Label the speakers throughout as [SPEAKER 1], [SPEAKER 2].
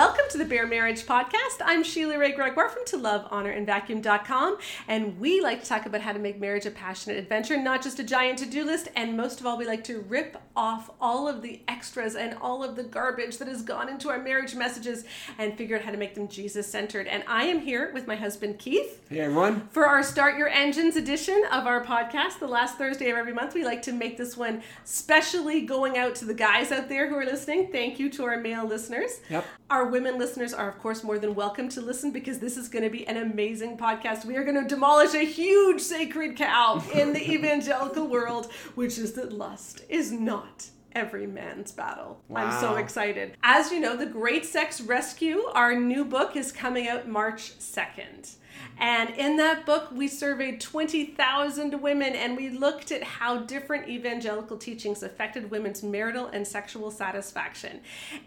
[SPEAKER 1] Welcome to the Bare Marriage Podcast. I'm Sheila Wray Gregoire from To Love, Honor, and Vacuum.com, and we like to talk about how to make marriage a passionate adventure, not just a giant to do list. And most of all, we like to rip off all of the extras and all of the garbage that has gone into our marriage messages and figure out how to make them Jesus centered. And I am here with my husband, Keith.
[SPEAKER 2] Hey, everyone.
[SPEAKER 1] For our Start Your Engines edition of our podcast, the last Thursday of every month, we like to make this one specially going out to the guys out there who are listening. Thank you to our male listeners.
[SPEAKER 2] Yep.
[SPEAKER 1] Our women listeners are, of course, more than welcome to listen because this is going to be an amazing podcast. We are going to demolish a huge sacred cow in the evangelical world, which is that lust is not every man's battle. I'm so excited. As you know, The Great Sex Rescue, our new book, is coming out March 2nd. And in that book, we surveyed 20,000 women and we looked at how different evangelical teachings affected women's marital and sexual satisfaction.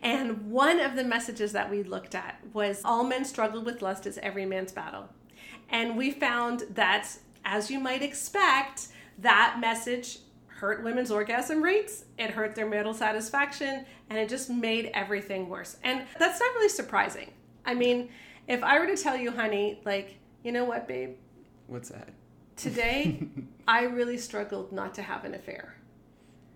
[SPEAKER 1] And one of the messages that we looked at was all men struggle with lust is every man's battle. And we found that, as you might expect, that message hurt women's orgasm rates, it hurt their marital satisfaction, and it just made everything worse. And that's not really surprising. I mean, if I were to tell you, honey, like, you know what, babe?
[SPEAKER 2] What's that?
[SPEAKER 1] Today, I really struggled not to have an affair.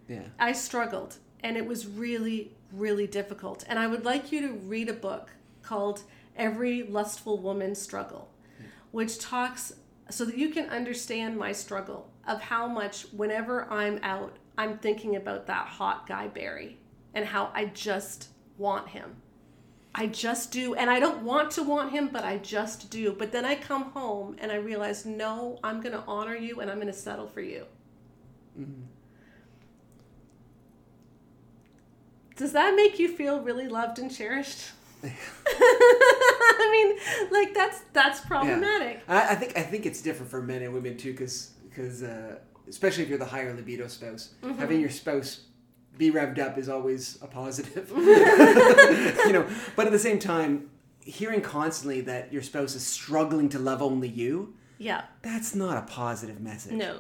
[SPEAKER 2] Yeah.
[SPEAKER 1] I struggled, and it was really, really difficult. And I would like you to read a book called Every Lustful Woman's Struggle, which talks so that you can understand my struggle of how much, whenever I'm out, I'm thinking about that hot guy, Barry, and how I just want him. I just do. And I don't want to want him, but I just do. But then I come home and I realize, no, I'm going to honor you and I'm going to settle for you. Does that make you feel really loved and cherished? I mean, like that's that's problematic.
[SPEAKER 2] I, I think I think it's different for men and women too, because because uh, especially if you're the higher libido spouse,
[SPEAKER 1] Mm-hmm.
[SPEAKER 2] having your spouse be revved up is always a positive. you know, but at the same time, hearing constantly that your spouse is struggling to love only you,
[SPEAKER 1] Yeah.
[SPEAKER 2] that's not a positive message.
[SPEAKER 1] No.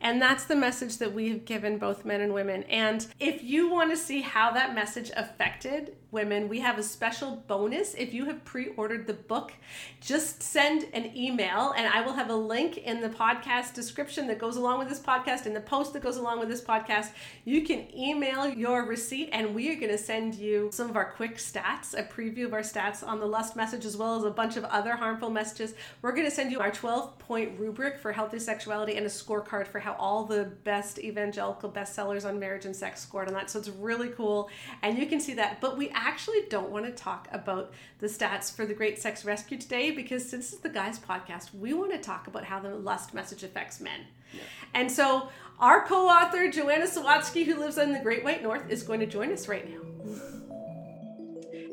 [SPEAKER 1] And that's the message that we have given both men and women. And if you want to see how that message affected women, we have a special bonus. If you have pre ordered the book, just send an email, and I will have a link in the podcast description that goes along with this podcast, and the post that goes along with this podcast. You can email your receipt, and we are going to send you some of our quick stats, a preview of our stats on the lust message, as well as a bunch of other harmful messages. We're going to send you our 12 point rubric for healthy sexuality and a scorecard for how all the best evangelical bestsellers on marriage and sex scored on that. So it's really cool. And you can see that. But we actually don't want to talk about the stats for the Great Sex Rescue today because since it's the guys' podcast. We want to talk about how the lust message affects men. And so our co author, Joanna Sawatsky, who lives in the Great White North, is going to join us right now.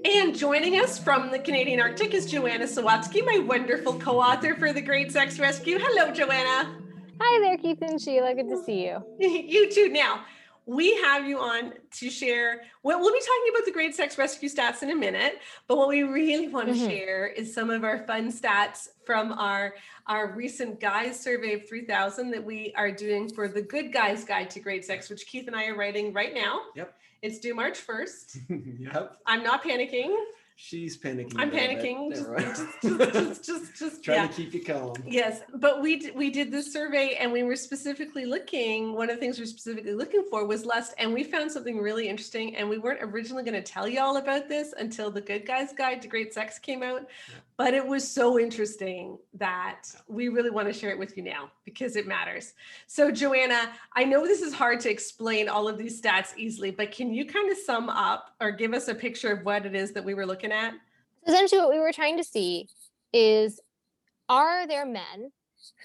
[SPEAKER 1] And joining us from the Canadian Arctic is Joanna Sawatsky, my wonderful co author for The Great Sex Rescue. Hello, Joanna.
[SPEAKER 3] Hi there, Keith and Sheila. Good to see you.
[SPEAKER 1] you too. Now, we have you on to share. Well, we'll be talking about the Great Sex Rescue stats in a minute, but what we really want to
[SPEAKER 3] Mhm.
[SPEAKER 1] share is some of our fun stats from our our recent guys survey of 3000 that we are doing for the Good Guys Guide to Great Sex, which Keith and I are writing right now.
[SPEAKER 2] Yep.
[SPEAKER 1] It's due March 1st.
[SPEAKER 2] yep.
[SPEAKER 1] I'm not panicking.
[SPEAKER 2] She's panicking.
[SPEAKER 1] I'm
[SPEAKER 2] a little bit.
[SPEAKER 1] panicking. Just, just, just, just, just,
[SPEAKER 2] Trying
[SPEAKER 1] yeah.
[SPEAKER 2] to keep you calm.
[SPEAKER 1] Yes, but we d- we did this survey and we were specifically looking. One of the things we are specifically looking for was lust, and we found something really interesting. And we weren't originally going to tell you all about this until the Good Guys Guide to Great Sex came out. But it was so interesting that we really want to share it with you now because it matters. So, Joanna, I know this is hard to explain all of these stats easily, but can you kind of sum up or give us a picture of what it is that we were looking at?
[SPEAKER 3] Essentially, what we were trying to see is are there men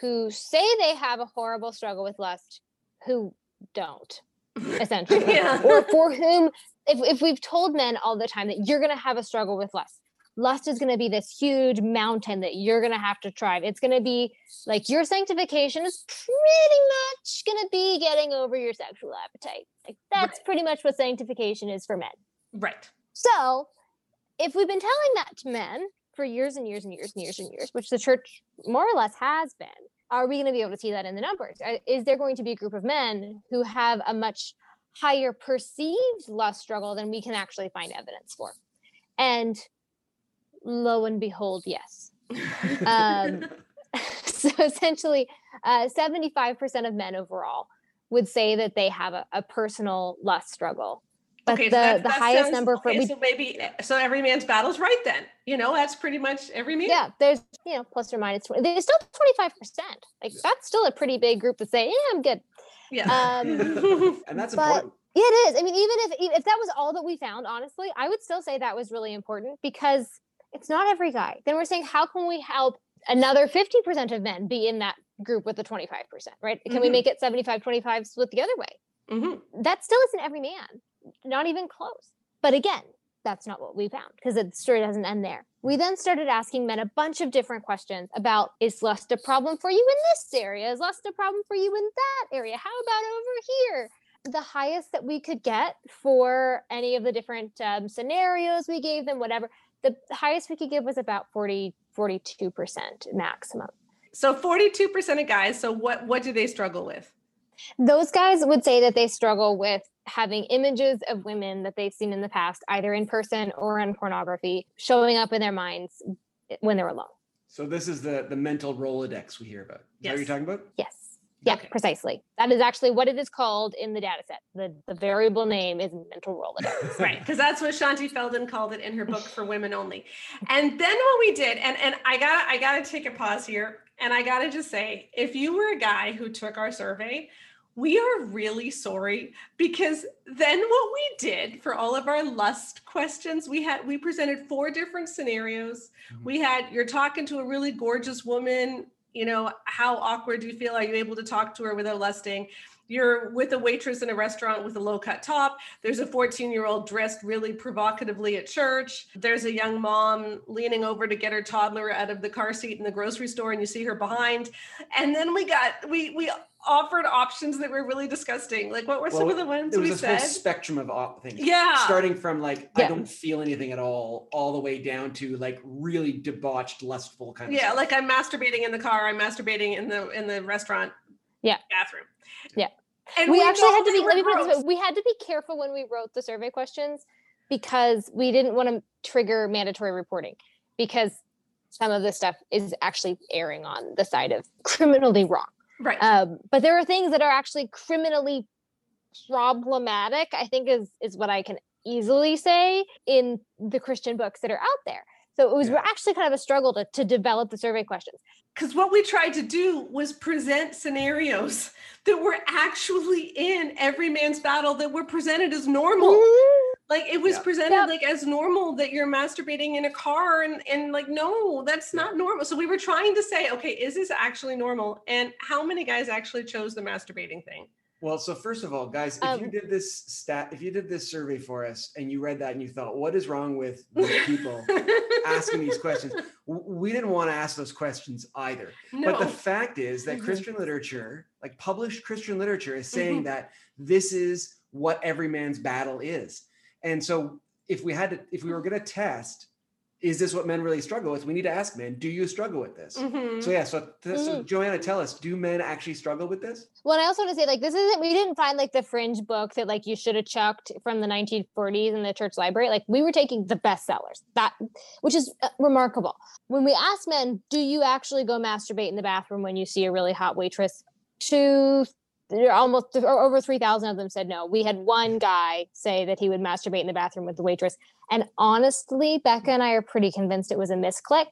[SPEAKER 3] who say they have a horrible struggle with lust who don't, essentially?
[SPEAKER 1] Yeah.
[SPEAKER 3] or for whom, if, if we've told men all the time that you're going to have a struggle with lust, lust is going to be this huge mountain that you're going to have to try. It's going to be like your sanctification is pretty much going to be getting over your sexual appetite. Like that's
[SPEAKER 1] Right.
[SPEAKER 3] pretty much what sanctification is for men.
[SPEAKER 1] Right.
[SPEAKER 3] So, if we've been telling that to men for years and years and years and years and years, which the church more or less has been, are we going to be able to see that in the numbers? Is there going to be a group of men who have a much higher perceived lust struggle than we can actually find evidence for? And lo and behold, yes. Um, so essentially, uh, 75% of men overall would say that they have a, a personal lust struggle. But
[SPEAKER 1] okay,
[SPEAKER 3] the,
[SPEAKER 1] so that,
[SPEAKER 3] the
[SPEAKER 1] that
[SPEAKER 3] highest
[SPEAKER 1] sounds-
[SPEAKER 3] number for
[SPEAKER 1] okay,
[SPEAKER 3] we,
[SPEAKER 1] so maybe so every man's battle's right then. You know, that's pretty much every man.
[SPEAKER 3] yeah, there's you know plus or minus 20. There's still 25%. Like that's still a pretty big group to say, yeah, I'm good.
[SPEAKER 1] Yeah.
[SPEAKER 3] Um,
[SPEAKER 2] and that's
[SPEAKER 3] But-
[SPEAKER 2] important.
[SPEAKER 3] Yeah, it is. I mean, even if if that was all that we found, honestly, I would still say that was really important because it's not every guy. Then we're saying, how can we help another 50% of men be in that group with the 25%, right? Can we
[SPEAKER 1] Mhm.
[SPEAKER 3] make it 75 25 split the other way?
[SPEAKER 1] Mhm.
[SPEAKER 3] That still isn't every man, not even close. But again, that's not what we found because the story doesn't end there. We then started asking men a bunch of different questions about is lust a problem for you in this area? Is lust a problem for you in that area? How about over here? The highest that we could get for any of the different um, scenarios we gave them, whatever, the highest we could give was about 40, 42% maximum.
[SPEAKER 1] So 42% of guys, so what what do they struggle with?
[SPEAKER 3] Those guys would say that they struggle with having images of women that they've seen in the past, either in person or in pornography, showing up in their minds when they're alone.
[SPEAKER 2] So this is the the mental Rolodex we hear about. Is that what you're talking about?
[SPEAKER 3] Yes. Yeah,
[SPEAKER 1] Okay.
[SPEAKER 3] precisely. That is actually what it is called in the data set. The, the variable name is mental Rolodex.
[SPEAKER 1] Right, because that's what Shaunti Feldhahn called it in her book for women only. And then what we did, and and I gotta I gotta take a pause here, and I gotta just say, if you were a guy who took our survey, we are really sorry because then what we did for all of our lust questions, we had we presented four different scenarios.
[SPEAKER 2] Mhm.
[SPEAKER 1] We had you're talking to a really gorgeous woman. You know, how awkward do you feel? Are you able to talk to her without lusting? You're with a waitress in a restaurant with a low cut top. There's a 14 year old dressed really provocatively at church. There's a young mom leaning over to get her toddler out of the car seat in the grocery store, and you see her behind. And then we got we we offered options that were really disgusting. Like what were some of the ones
[SPEAKER 2] There was
[SPEAKER 1] we
[SPEAKER 2] a
[SPEAKER 1] said?
[SPEAKER 2] full spectrum of op- things.
[SPEAKER 1] Yeah.
[SPEAKER 2] Starting from like I don't feel anything at all, all the way down to like really debauched, lustful kind of
[SPEAKER 1] yeah, like I'm masturbating in the car. I'm masturbating in the in the restaurant.
[SPEAKER 3] Yeah.
[SPEAKER 1] Bathroom.
[SPEAKER 2] Yeah.
[SPEAKER 1] And
[SPEAKER 3] we, actually had to be let me put it this way, we had to be careful when we wrote the survey questions because we didn't want to trigger mandatory reporting because some of this stuff is actually erring on the side of criminally wrong.
[SPEAKER 1] Right.
[SPEAKER 3] Um, but there are things that are actually criminally problematic, I think is is what I can easily say in the Christian books that are out there. So it was
[SPEAKER 2] Yeah.
[SPEAKER 3] actually kind of a struggle to, to develop the survey questions.
[SPEAKER 1] because what we tried to do was present scenarios that were actually in every man's battle that were presented as normal mm-hmm. like it was
[SPEAKER 2] Yeah.
[SPEAKER 1] presented
[SPEAKER 3] Yep.
[SPEAKER 1] like as normal that you're masturbating in a car and and like no that's not normal so we were trying to say okay is this actually normal and how many guys actually chose the masturbating thing
[SPEAKER 2] Well, so first of all, guys, if you
[SPEAKER 3] Um,
[SPEAKER 2] did this stat, if you did this survey for us and you read that and you thought, what is wrong with people asking these questions? We didn't want to ask those questions either.
[SPEAKER 1] no
[SPEAKER 2] But the fact is that
[SPEAKER 1] Mhm.
[SPEAKER 2] Christian literature, like published Christian literature, is saying
[SPEAKER 1] Mhm.
[SPEAKER 2] that this is what every man's battle is. And so if we had to, if we were going to test, is this what men really struggle with? We need to ask men, do you struggle with this?
[SPEAKER 1] Mhm.
[SPEAKER 2] So yeah, so, th- so
[SPEAKER 3] Mhm.
[SPEAKER 2] Joanna, tell us, do men actually struggle with this?
[SPEAKER 3] Well, I also want to say, like, this isn't, we didn't find like the fringe book that like you should have chucked from the 1940s in the church library. Like, we were taking the bestsellers, that, which is uh, remarkable. When we asked men, do you actually go masturbate in the bathroom when you see a really hot waitress? Two, almost over 3,000 of them said no. We had one guy say that he would masturbate in the bathroom with the waitress. And honestly, Becca and I are pretty convinced it was a misclick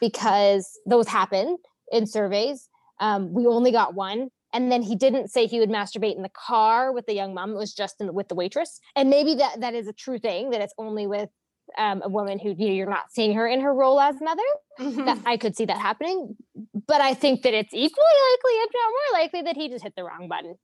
[SPEAKER 3] because those happen in surveys. Um, we only got one. And then he didn't say he would masturbate in the car with the young mom. It was just in, with the waitress. And maybe that that is a true thing that it's only with um, a woman who you know, you're not seeing her in her role as mother.
[SPEAKER 1] Mhm.
[SPEAKER 3] That I could see that happening. But I think that it's equally likely, if not more likely, that he just hit the wrong button.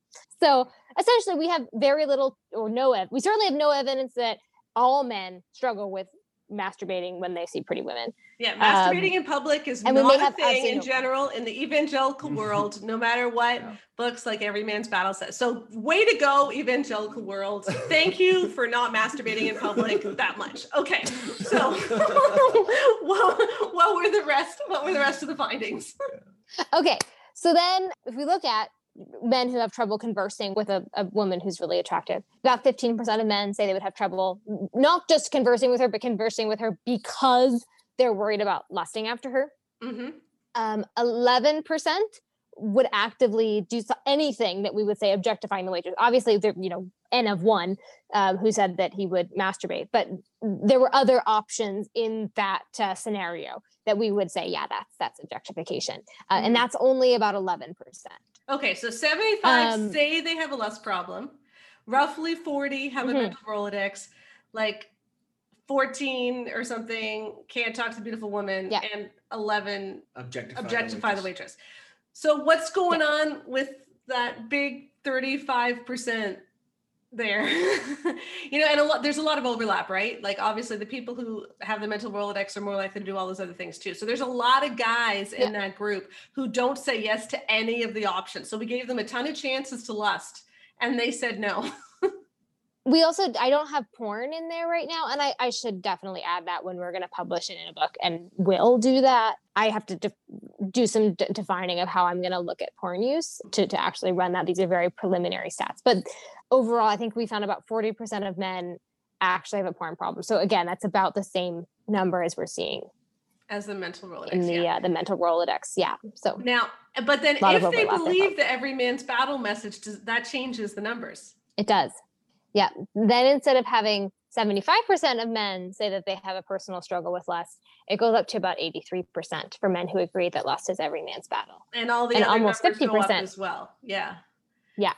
[SPEAKER 3] So essentially, we have very little or no ev- we certainly have no evidence that all men struggle with masturbating when they see pretty women.
[SPEAKER 1] yeah masturbating in public is
[SPEAKER 3] Um, and
[SPEAKER 1] not a thing in general in the evangelical world no matter what
[SPEAKER 2] Yeah.
[SPEAKER 1] books like every man's battle says. So way to go evangelical world. Thank you for not masturbating in public that much. Okay so what, what were the rest what were the rest of the findings?
[SPEAKER 3] Okay, so then if we look at men who have trouble conversing with a, a woman who's really attractive, about 15% of men say they would have trouble not just conversing with her, but conversing with her because they're worried about lusting after her.
[SPEAKER 1] Mm-hmm.
[SPEAKER 3] Um, 11% would actively do anything that we would say objectifying the waitress. Obviously, there, you know, N of one um, who said that he would masturbate, but there were other options in that uh, scenario that we would say, yeah, that's that's objectification, uh,
[SPEAKER 1] Mhm.
[SPEAKER 3] and that's only about 11%.
[SPEAKER 1] Okay, so 75
[SPEAKER 3] Um,
[SPEAKER 1] say they have a lust problem. Roughly 40 have a
[SPEAKER 3] Mhm.
[SPEAKER 1] mental Rolodex. Like 14 or something can't talk to the beautiful woman.
[SPEAKER 3] Yeah.
[SPEAKER 1] And 11
[SPEAKER 2] Objectify,
[SPEAKER 1] objectify the waitress. So what's going on with that big 35% there? you know, and a lot there's a lot of overlap, right? Like obviously the people who have the mental Rolodex are more likely to do all those other things too. So there's a lot of guys in that group who don't say yes to any of the options. So we gave them a ton of chances to lust and they said no.
[SPEAKER 3] we also i don't have porn in there right now and i, I should definitely add that when we're going to publish it in a book and we'll do that i have to def- do some defining of how i'm going to look at porn use to, to actually run that these are very preliminary stats but overall i think we found about 40% of men actually have a porn problem so again that's about the same number as we're seeing
[SPEAKER 1] As the mental Rolodex.
[SPEAKER 3] in the
[SPEAKER 1] yeah.
[SPEAKER 3] uh, the mental rolodex yeah so
[SPEAKER 1] Now, but then if they believe the every man's battle message, does that changes the numbers?
[SPEAKER 3] It does. Yeah. Then instead of having 75% of men say that they have a personal struggle with lust, it goes up to about 83% for men who agree that lust is every man's battle.
[SPEAKER 1] And all the
[SPEAKER 3] And
[SPEAKER 1] other
[SPEAKER 3] almost
[SPEAKER 1] numbers go up
[SPEAKER 3] 50%.
[SPEAKER 1] as well. Yeah.
[SPEAKER 3] Yeah.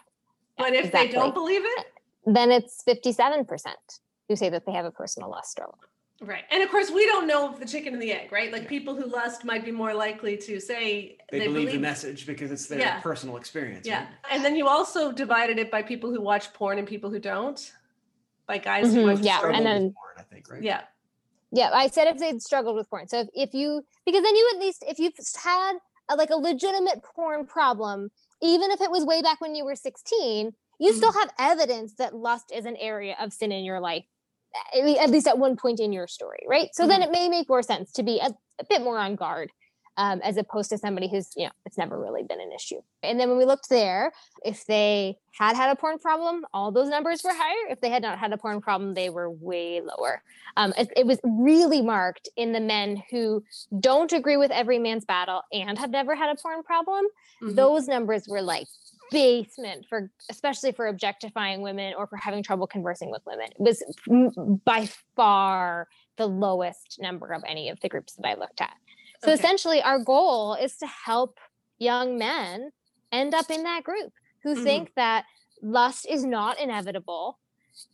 [SPEAKER 1] But if they don't believe it,
[SPEAKER 3] Then it's 57% who say that they have a personal lust struggle.
[SPEAKER 1] Right. And of course, we don't know the chicken and the egg, right? Like people who lust might be more likely to say
[SPEAKER 2] They, believe, the message because it's their
[SPEAKER 1] Yeah.
[SPEAKER 2] personal experience.
[SPEAKER 1] Yeah.
[SPEAKER 2] right?
[SPEAKER 1] And then you also divided it by people who watch porn and people who don't. By guys who
[SPEAKER 3] Mhm,
[SPEAKER 1] watch
[SPEAKER 3] yeah,
[SPEAKER 2] Struggle
[SPEAKER 3] and
[SPEAKER 2] with
[SPEAKER 3] then-
[SPEAKER 2] porn, I think, right?
[SPEAKER 1] Yeah.
[SPEAKER 3] Yeah, I said if they'd struggled with porn. So if, if you, because then you at least, if you've had a, like a legitimate porn problem, even if it was way back when you were 16, you still have evidence that lust is an area of sin in your life, at least at one point in your story, right? So then it may make more sense to be a, a bit more on guard. Um, as opposed to somebody who's, you know, it's never really been an issue. And then when we looked there, if they had had a porn problem, all those numbers were higher. If they had not had a porn problem, they were way lower. Um, it, it was really marked in the men who don't agree with every man's battle and have never had a porn problem.
[SPEAKER 1] Mhm.
[SPEAKER 3] Those numbers were like basement for, especially for objectifying women or for having trouble conversing with women. It was by far the lowest number of any of the groups that I looked at. So
[SPEAKER 1] Okay.
[SPEAKER 3] essentially, our goal is to help young men end up in that group who
[SPEAKER 1] Mhm.
[SPEAKER 3] think that lust is not inevitable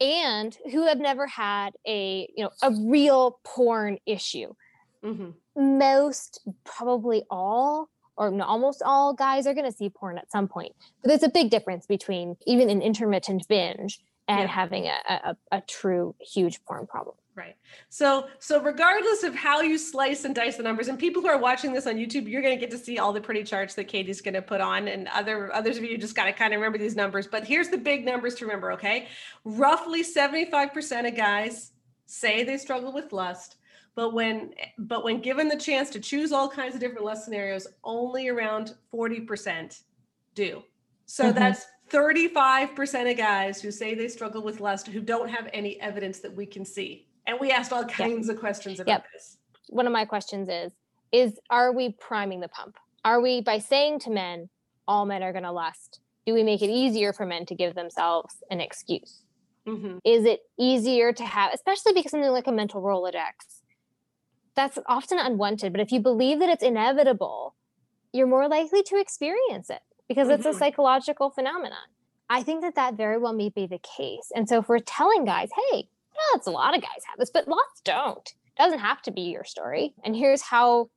[SPEAKER 3] and who have never had a you know a real porn issue
[SPEAKER 1] Mhm.
[SPEAKER 3] most probably all or almost all guys are going to see porn at some point but there's a big difference between even an intermittent binge and
[SPEAKER 1] Yeah.
[SPEAKER 3] having a, a, a true huge porn problem
[SPEAKER 1] Right. So so regardless of how you slice and dice the numbers, and people who are watching this on YouTube, you're going to get to see all the pretty charts that Katie's going to put on, and other others of you just got to kind of remember these numbers. But here's the big numbers to remember. Okay, roughly 75% of guys say they struggle with lust, but when but when given the chance to choose all kinds of different lust scenarios, only around 40% do. So
[SPEAKER 3] Mhm.
[SPEAKER 1] that's 35% of guys who say they struggle with lust who don't have any evidence that we can see. And we asked all kinds of questions about
[SPEAKER 3] Yep.
[SPEAKER 1] this.
[SPEAKER 3] one of my questions is is are we priming the pump are we by saying to men all men are going to lust do we make it easier for men to give themselves an excuse
[SPEAKER 1] Mhm.
[SPEAKER 3] is it easier to have especially because something like a mental rolodex that's often unwanted but if you believe that it's inevitable you're more likely to experience it because it's a
[SPEAKER 1] Mhm.
[SPEAKER 3] psychological phenomenon. I think that that very well may be the case. And so if we're telling guys hey yeah, it's a lot of guys have this but lots don't. It doesn't have to be your story. And here's how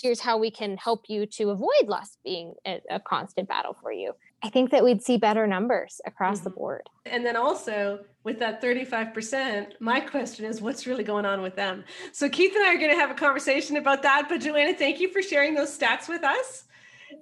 [SPEAKER 3] here's how we can help you to avoid lust being a, a constant battle for you i think that we'd see better numbers across the
[SPEAKER 1] Mhm.
[SPEAKER 3] board
[SPEAKER 1] And then also with that 35%, my question is what's really going on with them? So Keith and I are going to have a conversation about that. But Joanna, thank you for sharing those stats with us.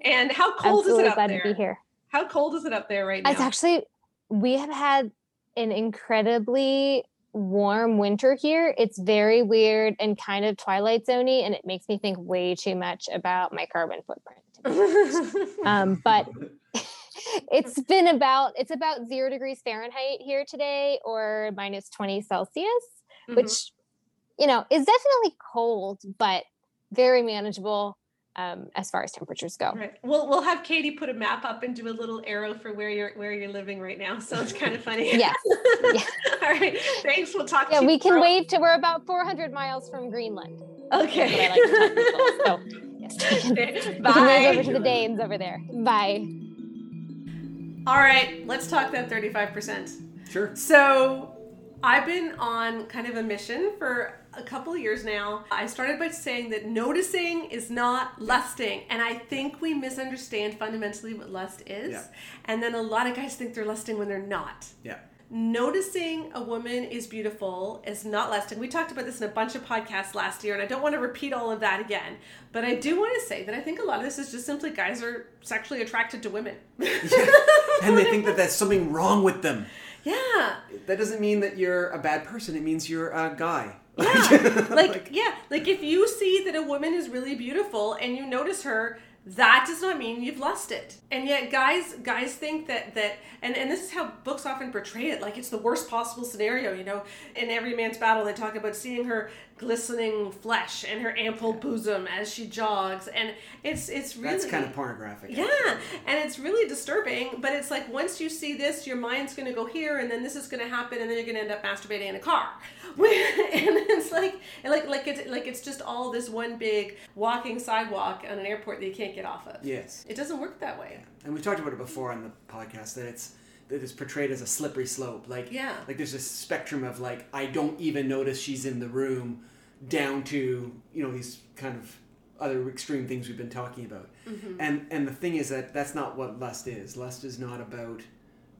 [SPEAKER 1] And how cold
[SPEAKER 3] absolutely
[SPEAKER 1] is it up there?
[SPEAKER 3] to be here
[SPEAKER 1] How cold is it up there right now?
[SPEAKER 3] It's actually we have had an incredibly warm winter here. It's very weird and kind of twilight zoney, and it makes me think way too much about my carbon footprint. Um, but it's been about it's about zero degrees Fahrenheit here today, or minus twenty Celsius,
[SPEAKER 1] Mhm.
[SPEAKER 3] which you know, is definitely cold, but very manageable um, as far as temperatures go.
[SPEAKER 1] Right. We'll we'll have Katie put a map up and do a little arrow for where you're where you're living right now. So it's kind of funny.
[SPEAKER 3] yes. yeah.
[SPEAKER 1] All right. Thanks. We'll talk.
[SPEAKER 3] Yeah, we can tomorrow. wave to we're about 400 miles from Greenland.
[SPEAKER 1] Okay.
[SPEAKER 3] Like to people. So yes, we can, Bye. we can wave over to the Danes over there. Bye.
[SPEAKER 1] All right. Let's talk that 35 percent.
[SPEAKER 2] Sure.
[SPEAKER 1] So I've been on kind of a mission for a couple of years now. I started by saying that noticing is not lusting. And I think we misunderstand fundamentally what lust is.
[SPEAKER 2] Yeah.
[SPEAKER 1] And then a lot of guys think they're lusting when they're not.
[SPEAKER 2] Yeah.
[SPEAKER 1] Noticing a woman is beautiful is not lasting. We talked about this in a bunch of podcasts last year, and I don't want to repeat all of that again. But I do want to say that I think a lot of this is just simply guys are sexually attracted to women.
[SPEAKER 2] yeah. And they think that there's something wrong with them.
[SPEAKER 1] Yeah.
[SPEAKER 2] That doesn't mean that you're a bad person. It means you're a guy.
[SPEAKER 1] Yeah. like, like, yeah. Like if you see that a woman is really beautiful and you notice her, that does not mean you've lost it And yet guys guys think that that and, and this is how books often portray it, like it's the worst possible scenario, you know. In every man's battle they talk about seeing her glistening flesh and her ample bosom as she jogs and it's it's really
[SPEAKER 2] That's kind of pornographic.
[SPEAKER 1] Yeah. And it's really disturbing, but it's like once you see this, your mind's gonna go here and then this is gonna happen and then you're gonna end up masturbating in a car. and it's like like like it's like it's just all this one big walking sidewalk on an airport that you can't get off of.
[SPEAKER 2] Yes.
[SPEAKER 1] It doesn't work that way.
[SPEAKER 2] And we talked about it before on the podcast that it's that it's portrayed as a slippery slope. Like
[SPEAKER 1] yeah.
[SPEAKER 2] like there's this spectrum of like I don't even notice she's in the room down to, you know, these kind of other extreme things we've been talking about.
[SPEAKER 1] Mm-hmm.
[SPEAKER 2] And and the thing is that that's not what lust is. Lust is not about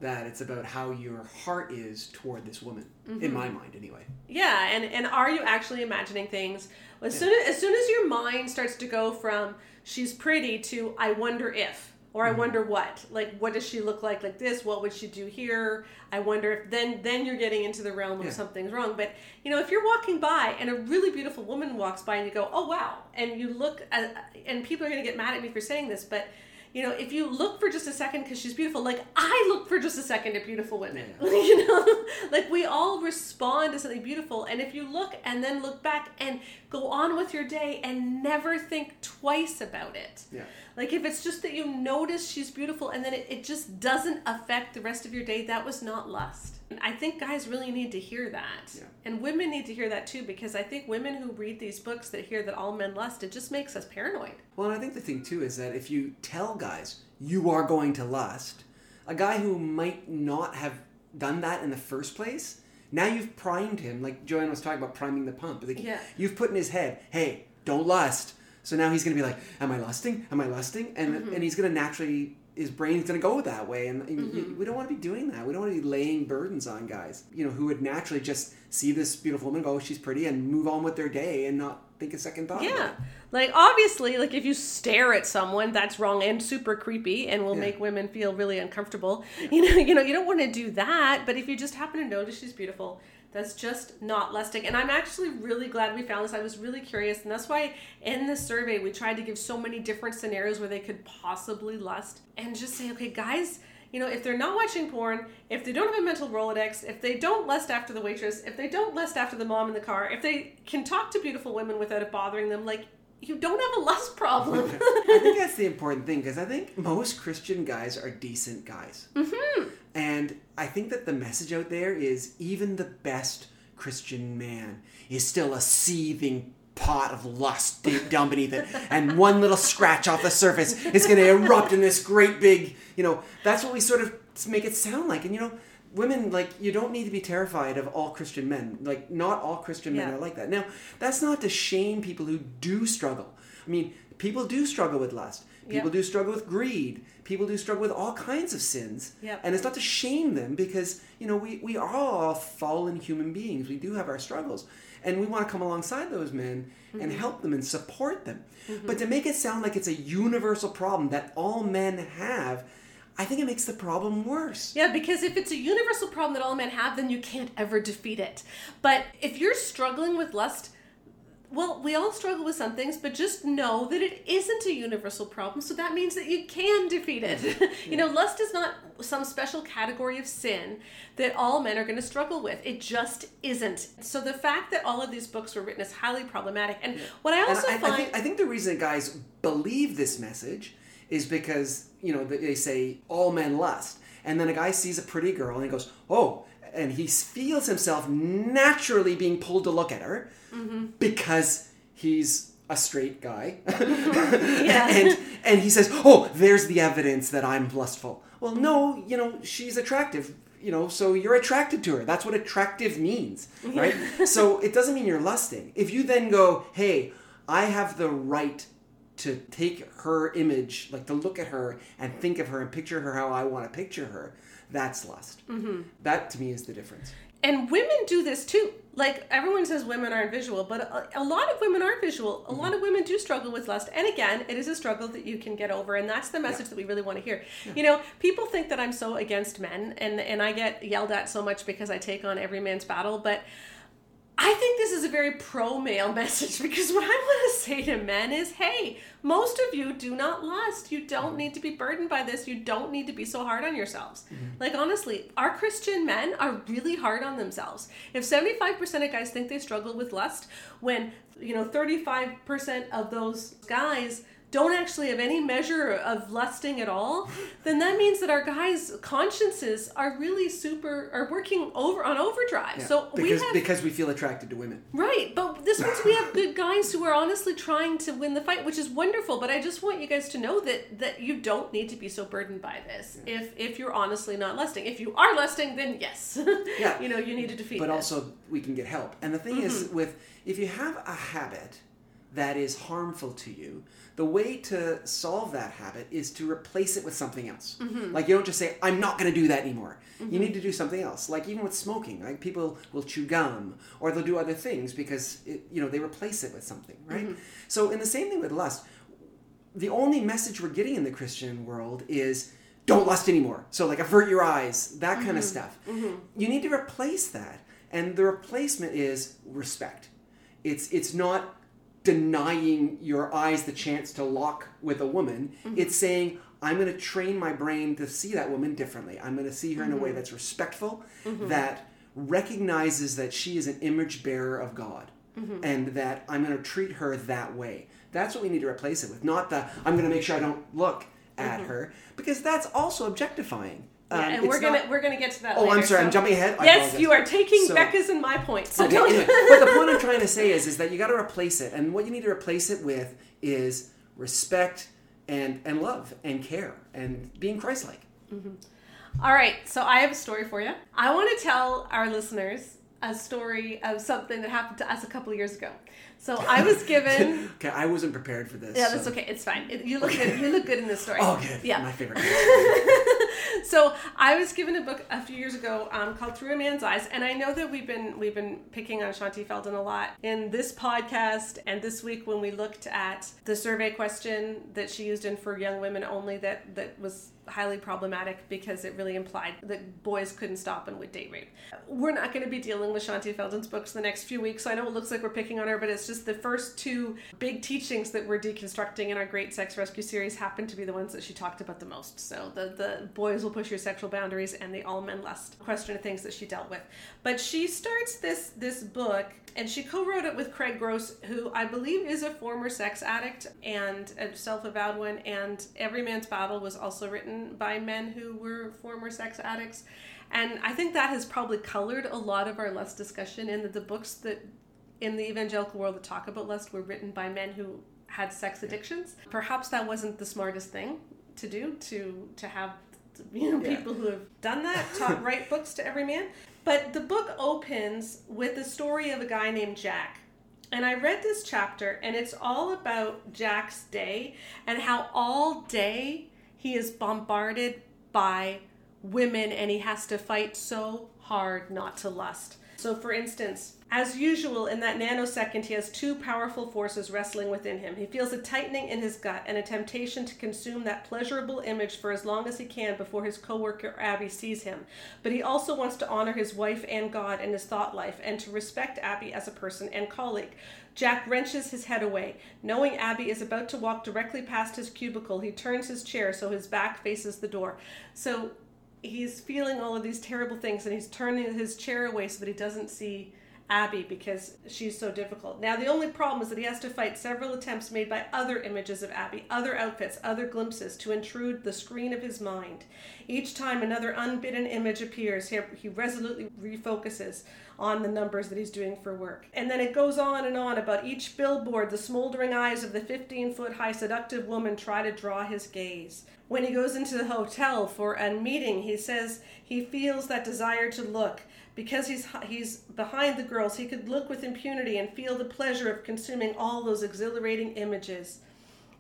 [SPEAKER 2] that it's about how your heart is toward this woman
[SPEAKER 1] Mm-hmm.
[SPEAKER 2] in my mind anyway
[SPEAKER 1] Yeah, and and are you actually imagining things? As soon as, as soon as your mind starts to go from she's pretty to I wonder if or I mm-hmm. wonder what. Like what does she look like like this? What would she do here? I wonder if then then you're getting into the realm of
[SPEAKER 2] Yeah.
[SPEAKER 1] something's wrong. But you know, if you're walking by and a really beautiful woman walks by and you go, "Oh wow." And you look at, and people are going to get mad at me for saying this, but you know, if you look for just a second because she's beautiful, like I look for just a second at beautiful women, you know, like we all respond to something beautiful. And if you look and then look back and go on with your day and never think twice about it,
[SPEAKER 2] yeah
[SPEAKER 1] like if it's just that you notice she's beautiful and then it, it just doesn't affect the rest of your day, that was not lust. I think guys really need to hear that.
[SPEAKER 2] Yeah.
[SPEAKER 1] And women need to hear that too, because I think women who read these books that hear that all men lust, it just makes us paranoid.
[SPEAKER 2] Well, and I think the thing too is that if you tell guys you are going to lust, a guy who might not have done that in the first place, now you've primed him. Like Joanne was talking about priming the pump. Like
[SPEAKER 1] Yeah.
[SPEAKER 2] You've put in his head, hey, don't lust. So now he's going to be like, am I lusting? Am I lusting? And
[SPEAKER 1] Mm-hmm.
[SPEAKER 2] and he's going to naturally. His brain's going to go that way, and
[SPEAKER 1] Mm-hmm.
[SPEAKER 2] we don't want to be doing that. We don't want to be laying burdens on guys, you know, who would naturally just see this beautiful woman, go, oh, she's pretty, and move on with their day and not think a second thought.
[SPEAKER 1] Yeah. Like obviously, like if you stare at someone, that's wrong and super creepy and will
[SPEAKER 2] Yeah.
[SPEAKER 1] make women feel really uncomfortable. You know, you know, you don't want to do that, but if you just happen to notice she's beautiful, that's just not lusting. And I'm actually really glad we found this. I was really curious, and that's why in this survey we tried to give so many different scenarios where they could possibly lust and just say, okay, guys, you know, if they're not watching porn, if they don't have a mental Rolodex, if they don't lust after the waitress, if they don't lust after the mom in the car, if they can talk to beautiful women without it bothering them, like you don't have a lust problem.
[SPEAKER 2] I think that's the important thing because I think most Christian guys are decent guys. Mm-hmm. And I think that the message out there is even the best Christian man is still a seething pot of lust deep down beneath it. And one little scratch off the surface is going to erupt in this great big, you know, that's what we sort of make it sound like. And, you know, women, like, you don't need to be terrified of all Christian men. Like, not all Christian men
[SPEAKER 1] Yeah.
[SPEAKER 2] are like that. Now, that's not to shame people who do struggle. I mean, people do struggle with lust. People
[SPEAKER 1] Yep.
[SPEAKER 2] do struggle with greed. People do struggle with all kinds of sins.
[SPEAKER 1] Yep.
[SPEAKER 2] And it's not to shame them because, you know, we, we are all fallen human beings. We do have our struggles. And we want to come alongside those men and mm-hmm. help them and support them. Mm-hmm. But to make it sound like it's a universal problem that all men have, I think it makes the problem worse.
[SPEAKER 1] Yeah, because if it's a universal problem that all men have, then you can't ever defeat it. But if you're struggling with lust, well, we all struggle with some things, but just know that it isn't a universal problem. So that means that you can defeat it. you know, lust is not some special category of sin that all men are going to struggle with. It just isn't. So the fact that all of these books were written is highly problematic. And yeah. what I also
[SPEAKER 2] I,
[SPEAKER 1] find.
[SPEAKER 2] I think, I think the reason guys believe this message is because, you know, they say all men lust. And then a guy sees a pretty girl and he goes, oh, and he feels himself naturally being pulled to look at her mm-hmm. because he's a straight guy. yeah. and and he says, "Oh, there's the evidence that I'm lustful." Well, no, you know, she's attractive, you know, so you're attracted to her. That's what attractive means, right? so it doesn't mean you're lusting. If you then go, "Hey, I have the right to take her image, like to look at her and think of her and picture her how I want to picture her," that's lust. Mm-hmm. That to me is the difference.
[SPEAKER 1] And women do this too. Like everyone says women aren't visual, but a, a, lot of women are visual. A mm-hmm. lot of women do struggle with lust. And again, it is a struggle that you can get over. And that's the message yeah. that we really want to hear. Yeah. You know, people think that I'm so against men and, and I get yelled at so much because I take on every man's battle. But I think this is a very pro male message because what I want to say to men is hey, most of you do not lust. You don't need to be burdened by this. You don't need to be so hard on yourselves. Mm-hmm. Like, honestly, our Christian men are really hard on themselves. If 75% of guys think they struggle with lust, when, you know, 35% of those guys don't actually have any measure of lusting at all, then that means that our guys' consciences are really super are working over on overdrive. Yeah, so
[SPEAKER 2] because, we have, because we feel attracted to women.
[SPEAKER 1] Right, but this means we have good guys who are honestly trying to win the fight, which is wonderful. But I just want you guys to know that that you don't need to be so burdened by this yeah. if if you're honestly not lusting. If you are lusting, then yes, yeah, you know you need to defeat.
[SPEAKER 2] But also we can get help. And the thing mm-hmm. is, with if you have a habit that is harmful to you the way to solve that habit is to replace it with something else. Mm-hmm. Like you don't just say, I'm not going to do that anymore. Mm-hmm. You need to do something else. Like even with smoking, like people will chew gum or they'll do other things because it, you know they replace it with something, right? Mm-hmm. So in the same thing with lust, the only message we're getting in the Christian world is don't lust anymore. So like avert your eyes, that kind of mm-hmm. stuff. Mm-hmm. You need to replace that, and the replacement is respect. It's it's not denying your eyes the chance to lock with a woman. Mm-hmm. It's saying, I'm going to train my brain to see that woman differently. I'm going to see her mm-hmm. in a way mm-hmm. that's respectful, mm-hmm. that recognizes that she is an image bearer of God, mm-hmm. and that I'm going to treat her that way. That's what we need to replace it with. Not the, I'm going to make sure I don't look at mm-hmm. her, because that's also objectifying.
[SPEAKER 1] Yeah, um, and we're gonna we're gonna get to that. Oh,
[SPEAKER 2] later, I'm sorry, so... I'm jumping ahead.
[SPEAKER 1] yes, you are taking so... Becca's and my points. So
[SPEAKER 2] okay, anyway, but the point I'm trying to say is, is that you got to replace it, and what you need to replace it with is respect and and love and care and being Christ-like.
[SPEAKER 1] Mm-hmm. All right, so I have a story for you. I want to tell our listeners a story of something that happened to us a couple years ago. So I was given.
[SPEAKER 2] okay, I wasn't prepared for this.
[SPEAKER 1] Yeah, that's so. okay. It's fine. It, you look good. You look good in this story.
[SPEAKER 2] Oh, good. Yeah, my favorite.
[SPEAKER 1] so I was given a book a few years ago um, called Through a Man's Eyes, and I know that we've been we've been picking on Shaunti Feldhahn a lot in this podcast and this week when we looked at the survey question that she used in for young women only that that was highly problematic because it really implied that boys couldn't stop and would date rape. We're not going to be dealing with Shaunti Feldhahn's books the next few weeks, so I know it looks like we're picking on her, but it's just the first two big teachings that we're deconstructing in our Great Sex Rescue series happen to be the ones that she talked about the most. So the, the boys will push your sexual boundaries and the all men lust question of things that she dealt with. But she starts this this book and she co-wrote it with Craig Gross, who I believe is a former sex addict and a self-avowed one. And Every Man's Battle was also written by men who were former sex addicts. And I think that has probably colored a lot of our lust discussion in that the books that in the evangelical world that talk about lust were written by men who had sex addictions. Perhaps that wasn't the smartest thing to do to to have you know people who have done that talk, write books to every man. But the book opens with the story of a guy named Jack. And I read this chapter, and it's all about Jack's day and how all day he is bombarded by women and he has to fight so hard not to lust. So, for instance, as usual, in that nanosecond, he has two powerful forces wrestling within him. He feels a tightening in his gut and a temptation to consume that pleasurable image for as long as he can before his coworker Abby sees him. But he also wants to honor his wife and God in his thought life and to respect Abby as a person and colleague. Jack wrenches his head away. Knowing Abby is about to walk directly past his cubicle, he turns his chair so his back faces the door. So he's feeling all of these terrible things and he's turning his chair away so that he doesn't see Abby because she's so difficult. Now, the only problem is that he has to fight several attempts made by other images of Abby, other outfits, other glimpses to intrude the screen of his mind. Each time another unbidden image appears, he, he resolutely refocuses on the numbers that he's doing for work. And then it goes on and on about each billboard, the smoldering eyes of the 15 foot high seductive woman try to draw his gaze. When he goes into the hotel for a meeting, he says he feels that desire to look because he's he's behind the girls, he could look with impunity and feel the pleasure of consuming all those exhilarating images.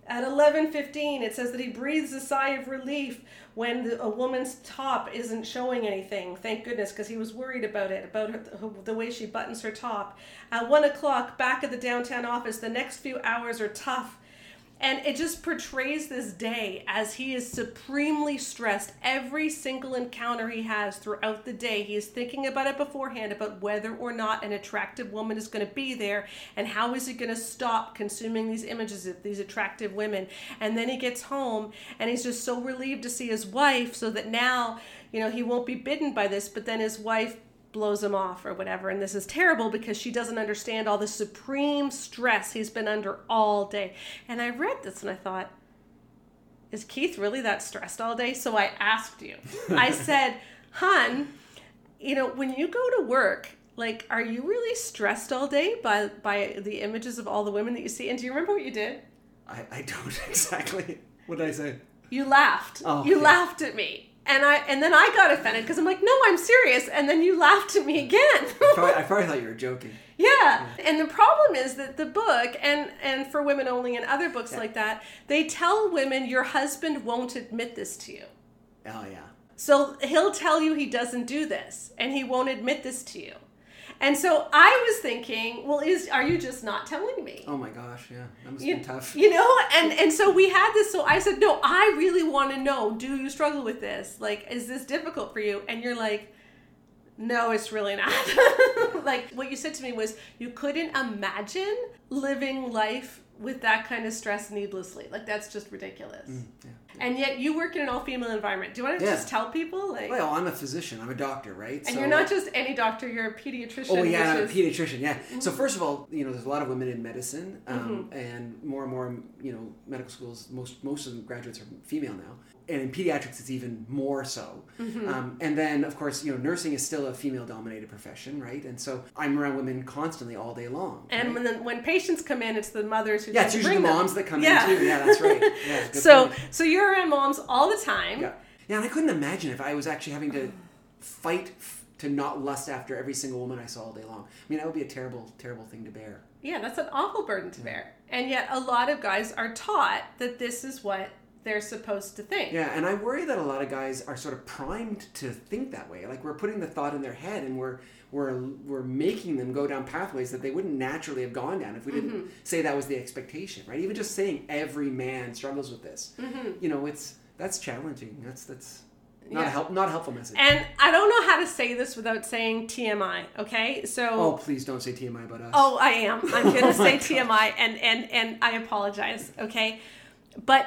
[SPEAKER 1] At 11:15, it says that he breathes a sigh of relief when the, a woman's top isn't showing anything. Thank goodness, because he was worried about it, about her, the way she buttons her top. At one o'clock, back at the downtown office, the next few hours are tough and it just portrays this day as he is supremely stressed. Every single encounter he has throughout the day, he is thinking about it beforehand about whether or not an attractive woman is going to be there and how is he going to stop consuming these images of these attractive women. And then he gets home and he's just so relieved to see his wife so that now, you know, he won't be bitten by this, but then his wife blows him off or whatever. And this is terrible because she doesn't understand all the supreme stress he's been under all day. And I read this and I thought, is Keith really that stressed all day? So I asked you. I said, Hun, you know, when you go to work, like, are you really stressed all day by by the images of all the women that you see? And do you remember what you did?
[SPEAKER 2] I, I don't exactly. What did I say?
[SPEAKER 1] You laughed.
[SPEAKER 2] Oh,
[SPEAKER 1] you
[SPEAKER 2] okay.
[SPEAKER 1] laughed at me and I and then I got offended because I'm like, no, I'm serious, and then you laughed at me again.
[SPEAKER 2] I, probably, I probably thought you were joking.
[SPEAKER 1] yeah. and the problem is that the book and and for women only and other books
[SPEAKER 2] Yeah.
[SPEAKER 1] like that, they tell women your husband won't admit this to you.
[SPEAKER 2] Oh yeah.
[SPEAKER 1] So he'll tell you he doesn't do this, and he won't admit this to you. And so I was thinking, well, is are you just not telling me?
[SPEAKER 2] Oh my gosh, yeah. That must
[SPEAKER 1] you,
[SPEAKER 2] been tough.
[SPEAKER 1] you know and and so we had this so i said no i really want to know do you struggle with this like is this difficult for you and you're like no it's really not like what you said to me was you couldn't imagine living life with that kind of stress needlessly like that's just ridiculous
[SPEAKER 2] Mm, yeah.
[SPEAKER 1] And yet you work in an all-female environment do you want to
[SPEAKER 2] Yeah.
[SPEAKER 1] just tell people like
[SPEAKER 2] Well, I'm a physician. I'm a doctor, right?
[SPEAKER 1] and you're not just any doctor you're a pediatrician
[SPEAKER 2] Oh yeah, I'm a
[SPEAKER 1] is-
[SPEAKER 2] pediatrician. Yeah. So first of all, you know, there's a lot of women in medicine, um, and more and more, you know, medical schools. Most most of the graduates are female now, and in pediatrics, it's even more so. Um, and then, of course, you know, nursing is still a female-dominated profession, right? And so I'm around women constantly all day long.
[SPEAKER 1] and
[SPEAKER 2] right?
[SPEAKER 1] when, when patients come in, it's the mothers who
[SPEAKER 2] yeah, it's usually the
[SPEAKER 1] bring them.
[SPEAKER 2] moms that come
[SPEAKER 1] Yeah.
[SPEAKER 2] in too. Yeah, that's right. Yeah,
[SPEAKER 1] so
[SPEAKER 2] point.
[SPEAKER 1] so you're around moms all the time
[SPEAKER 2] Yeah. Yeah, and I couldn't imagine if I was actually having to fight f- to not lust after every single woman I saw all day long. I mean, that would be a terrible, terrible thing to bear.
[SPEAKER 1] Yeah, that's an awful burden to bear. And yet a lot of guys are taught that this is what they're supposed to think.
[SPEAKER 2] Yeah, and I worry that a lot of guys are sort of primed to think that way. Like we're putting the thought in their head, and we're we're we're making them go down pathways that they wouldn't naturally have gone down if we didn't
[SPEAKER 1] Mm-hmm.
[SPEAKER 2] say that was the expectation, right? Even just saying every man struggles with this,
[SPEAKER 1] Mm-hmm.
[SPEAKER 2] you know, it's that's challenging. That's that's not
[SPEAKER 1] Yeah.
[SPEAKER 2] a help, not a helpful message.
[SPEAKER 1] And I don't know how to say this without saying TMI, okay? So
[SPEAKER 2] oh, please don't say TMI about us.
[SPEAKER 1] Oh, I am. I'm going
[SPEAKER 2] Oh
[SPEAKER 1] to
[SPEAKER 2] my
[SPEAKER 1] say TMI and and and I apologize, okay? But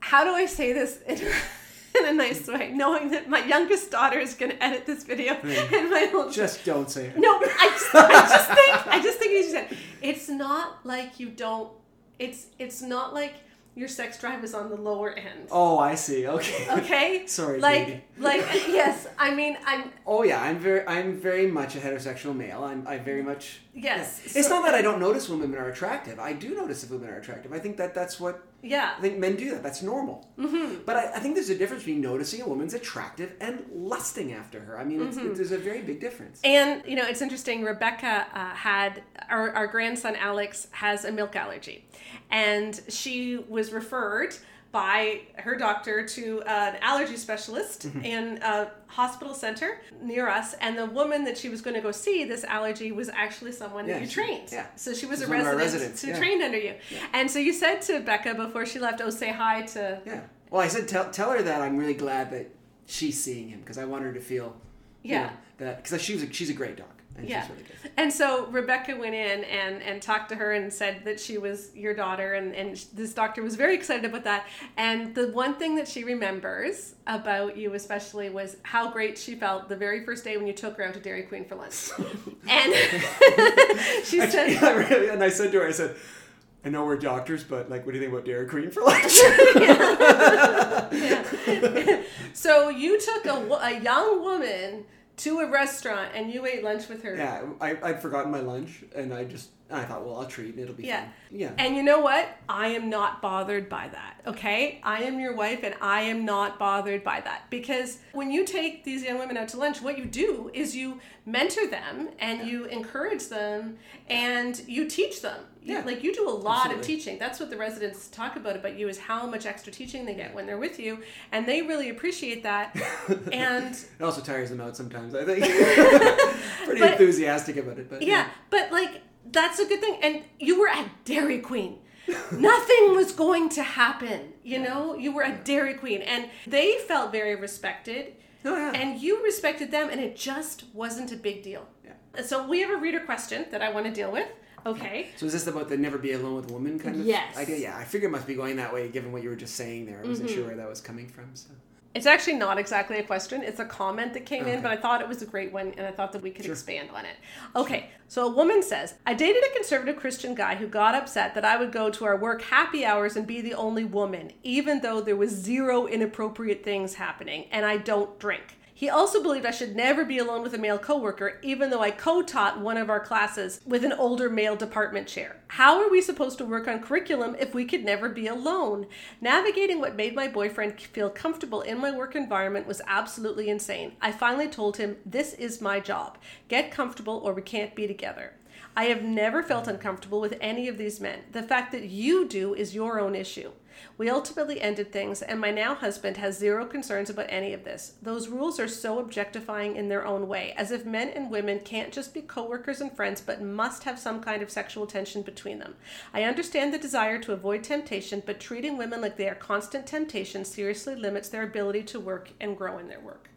[SPEAKER 1] how do I say this in, in a nice way, knowing that my youngest daughter is going to edit this video hmm. and my old
[SPEAKER 2] just don't say it.
[SPEAKER 1] No, I just, I just think I just think you said it's not like you don't. It's it's not like your sex drive is on the lower end.
[SPEAKER 2] Oh, I see. Okay.
[SPEAKER 1] Okay.
[SPEAKER 2] Sorry,
[SPEAKER 1] Like
[SPEAKER 2] Katie.
[SPEAKER 1] like yes. I mean I'm
[SPEAKER 2] Oh yeah, I'm very, I'm very much a heterosexual male. I'm, I very much.
[SPEAKER 1] Yes.
[SPEAKER 2] It's
[SPEAKER 1] so-
[SPEAKER 2] not that I don't notice when women are attractive. I do notice if women are attractive. I think that that's what
[SPEAKER 1] Yeah.
[SPEAKER 2] I think men do that. That's normal. Mm-hmm. But I, I think there's a difference between noticing a woman's attractive and lusting after her. I mean, it's,
[SPEAKER 1] Mm-hmm.
[SPEAKER 2] it, there's a very big difference.
[SPEAKER 1] And you know, it's interesting. Rebecca uh, had our, our grandson Alex has a milk allergy, and she was referred by her doctor to an allergy specialist
[SPEAKER 2] Mm-hmm.
[SPEAKER 1] in a hospital center near us. And the woman that she was going to go see, this allergy, was actually someone
[SPEAKER 2] Yeah,
[SPEAKER 1] that you
[SPEAKER 2] she-
[SPEAKER 1] trained.
[SPEAKER 2] yeah.
[SPEAKER 1] So she was
[SPEAKER 2] She's
[SPEAKER 1] a
[SPEAKER 2] one of our
[SPEAKER 1] resident
[SPEAKER 2] residents,
[SPEAKER 1] who
[SPEAKER 2] yeah.
[SPEAKER 1] trained under you. And so you said to Becca before she left, "Oh, say hi to."
[SPEAKER 2] Yeah. Well, I said tell, tell her that I'm really glad that she's seeing him because I want her to feel you
[SPEAKER 1] Yeah.
[SPEAKER 2] know, that because she's a, she's a great dog and
[SPEAKER 1] Yeah.
[SPEAKER 2] she's really good.
[SPEAKER 1] And so Rebecca went in and, and talked to her and said that she was your daughter, and, and this doctor was very excited about that. And the one thing that she remembers about you, especially, was how great she felt the very first day when you took her out to Dairy Queen for lunch. and she said,
[SPEAKER 2] Yeah, really, and I said to her, I said, I know we're doctors, but like, what do you think about Dairy Queen for lunch?
[SPEAKER 1] yeah. so you took a, a young woman to a restaurant and you ate lunch with her.
[SPEAKER 2] yeah, I, I'd forgotten my lunch, and I just I thought, well, I'll treat, and it'll be
[SPEAKER 1] Yeah.
[SPEAKER 2] fun. Yeah.
[SPEAKER 1] And you know what? I am not bothered by that, okay? I am your wife and I am not bothered by that because when you take these young women out to lunch, what you do is you mentor them and you encourage them and you teach them. You-
[SPEAKER 2] Yeah.
[SPEAKER 1] Like you do a lot of teaching. That's what the residents talk about about you is how much extra teaching they get when they're with you and they really appreciate that. and
[SPEAKER 2] It also tires them out sometimes. I think pretty
[SPEAKER 1] But-
[SPEAKER 2] enthusiastic about it, but
[SPEAKER 1] Yeah, but like that's a good thing. And you were at Dairy Queen. Nothing was going to happen. You know, you were at Dairy Queen, and they felt very respected,
[SPEAKER 2] Oh, yeah.
[SPEAKER 1] and you respected them, and it just wasn't a big deal.
[SPEAKER 2] Yeah.
[SPEAKER 1] So we have a reader question that I want to deal with. Okay.
[SPEAKER 2] So is this about the never be alone with a woman kind of
[SPEAKER 1] Yes.
[SPEAKER 2] idea? Yeah, I figured it must be going that way given what you were just saying there. I wasn't
[SPEAKER 1] Mm-hmm.
[SPEAKER 2] sure where that was coming from. So
[SPEAKER 1] It's actually not exactly a question. It's a comment that came in, but I thought it was a great one and I thought that we could
[SPEAKER 2] Sure.
[SPEAKER 1] expand on it. Okay, so a woman says, I dated a conservative Christian guy who got upset that I would go to our work happy hours and be the only woman, even though there was zero inappropriate things happening and I don't drink. He also believed I should never be alone with a male coworker, even though I co-taught one of our classes with an older male department chair. How are we supposed to work on curriculum if we could never be alone? Navigating what made my boyfriend feel comfortable in my work environment was absolutely insane. I finally told him, "This is my job. Get comfortable or we can't be together." I have never felt uncomfortable with any of these men. The fact that you do is your own issue. We ultimately ended things, and my now husband has zero concerns about any of this. Those rules are so objectifying in their own way, as if men and women can't just be coworkers and friends, but must have some kind of sexual tension between them. I understand the desire to avoid temptation, but treating women like they are constant temptation seriously limits their ability to work and grow in their work.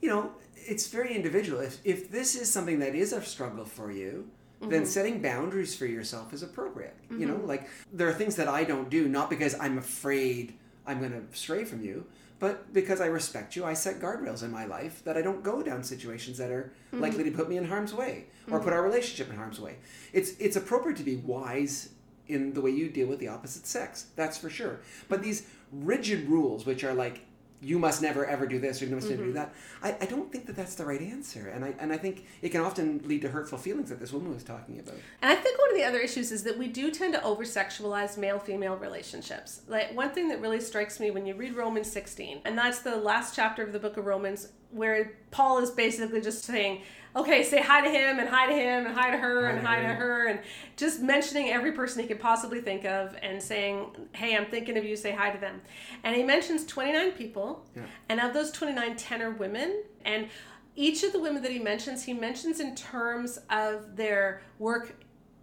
[SPEAKER 2] you know, it's very individual. If if this is something that is a struggle for you, then mm-hmm. setting boundaries for yourself is appropriate. You know, mm-hmm. like there are things that I don't do not because I'm afraid I'm going to stray from you, but because I respect you, I set guardrails in my life that I don't go down situations that are mm-hmm. likely to put me in harm's way or put our relationship in harm's way. It's it's appropriate to be wise in the way you deal with the opposite sex. That's for sure. But these rigid rules, which are like you must never ever do this or you must never do mm-hmm. that, I, I don't think that that's the right answer. And I and I think it can often lead to hurtful feelings that this woman was talking about.
[SPEAKER 1] And I think one of the other issues is that we do tend to over sexualize male female relationships. Like, one thing that really strikes me when you read Romans 16, and that's the last chapter of the book of Romans, where Paul is basically just saying, okay, say hi to him and hi to him and hi to her and hi to her, and just mentioning every person he could possibly think of and saying, hey, I'm thinking of you, say hi to them. And he mentions 29 people,
[SPEAKER 2] Yeah.
[SPEAKER 1] and of those 29, 10 are women. And each of the women that he mentions, he mentions in terms of their work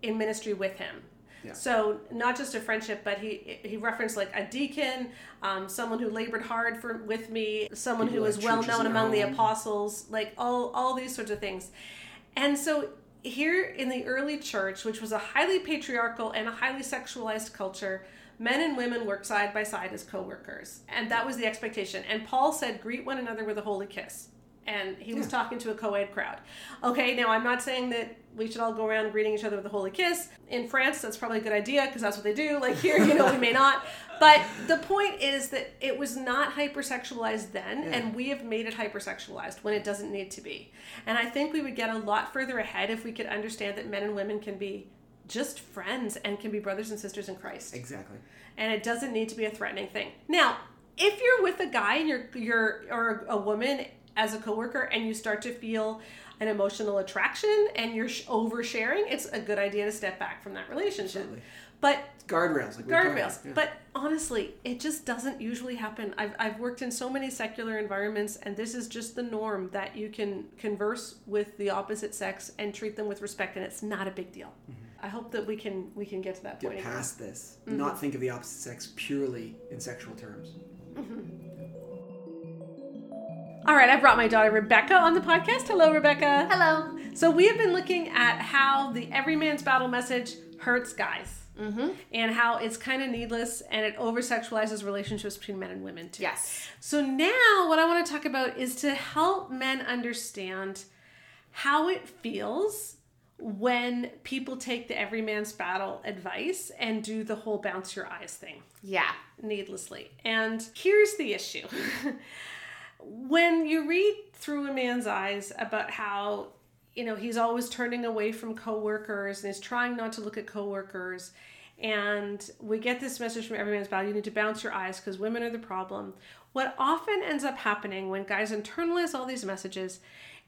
[SPEAKER 1] in ministry with him.
[SPEAKER 2] Yeah.
[SPEAKER 1] So not just a friendship, but he he referenced like a deacon, um, someone who labored hard for with me, someone
[SPEAKER 2] People
[SPEAKER 1] who was well known among the apostles, like all all these sorts of things. And so here in the early church, which was a highly patriarchal and a highly sexualized culture, men and women worked side by side as co-workers, and that was the expectation. And Paul said, "Greet one another with a holy kiss." And he was talking to a co-ed crowd. Okay, now I'm not saying that we should all go around greeting each other with a holy kiss. In France, that's probably a good idea because that's what they do. Like here, you know, we may not. But the point is that it was not hypersexualized then,
[SPEAKER 2] Yeah.
[SPEAKER 1] and we have made it hypersexualized when it doesn't need to be. And I think we would get a lot further ahead if we could understand that men and women can be just friends and can be brothers and sisters in Christ
[SPEAKER 2] Exactly.
[SPEAKER 1] and it doesn't need to be a threatening thing. Now, if you're with a guy and you're you're or a woman as a coworker and you start to feel an emotional attraction and you're sh- oversharing, it's a good idea to step back from that relationship.
[SPEAKER 2] Absolutely.
[SPEAKER 1] But
[SPEAKER 2] Guardrails, like we were talking
[SPEAKER 1] guardrails.
[SPEAKER 2] yeah.
[SPEAKER 1] But honestly, it just doesn't usually happen. I've, I've worked in so many secular environments, and this is just the norm that you can converse with the opposite sex and treat them with respect, and it's not a big deal. I hope that we can we can get to that
[SPEAKER 2] get
[SPEAKER 1] point. again.
[SPEAKER 2] past this,
[SPEAKER 1] Mm-hmm.
[SPEAKER 2] not think of the opposite sex purely in sexual terms.
[SPEAKER 1] All right, I brought my daughter Rebecca on the podcast. Hello, Rebecca.
[SPEAKER 4] Hello.
[SPEAKER 1] So we have been looking at how the every man's battle message hurts guys.
[SPEAKER 4] Mm-hmm.
[SPEAKER 1] And how it's kind of needless and it over sexualizes relationships between men and women too.
[SPEAKER 4] Yes.
[SPEAKER 1] So now what I want to talk about is to help men understand how it feels when people take the every man's battle advice and do the whole bounce your eyes thing
[SPEAKER 4] Yeah.
[SPEAKER 1] needlessly. And here's the issue. when you read through a man's eyes about how you know he's always turning away from coworkers and he's trying not to look at coworkers and we get this message from every man's battle you need to bounce your eyes because women are the problem. What often ends up happening when guys internalize all these messages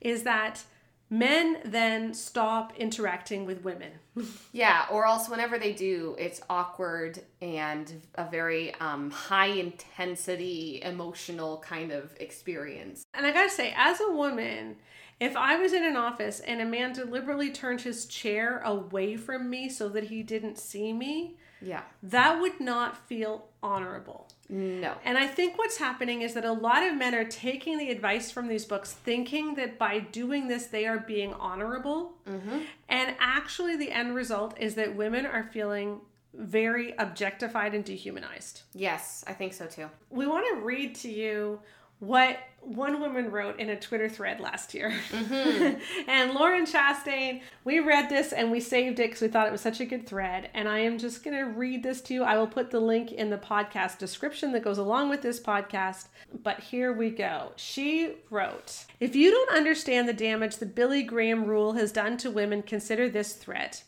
[SPEAKER 1] is that men then stop interacting with women
[SPEAKER 4] Yeah. Or else, whenever they do, it's awkward and a very um, high intensity emotional kind of experience.
[SPEAKER 1] And I gotta say, as a woman, if I was in an office and a man deliberately turned his chair away from me so that he didn't see me,
[SPEAKER 4] Yeah.
[SPEAKER 1] that would not feel honorable.
[SPEAKER 4] No.
[SPEAKER 1] And I think what's happening is that a lot of men are taking the advice from these books, thinking that by doing this, they are being honorable. Mm-hmm. And actually, the end result is that women are feeling very objectified and dehumanized
[SPEAKER 4] Yes, I think so too.
[SPEAKER 1] we want to read to you what one woman wrote in a Twitter thread last year. Mm-hmm. and Lauren Chastain, we read this and we saved it because we thought it was such a good thread. And I am just going to read this to you. I will put the link in the podcast description that goes along with this podcast. But here we go. She wrote If you don't understand the damage the Billy Graham rule has done to women, consider this thread.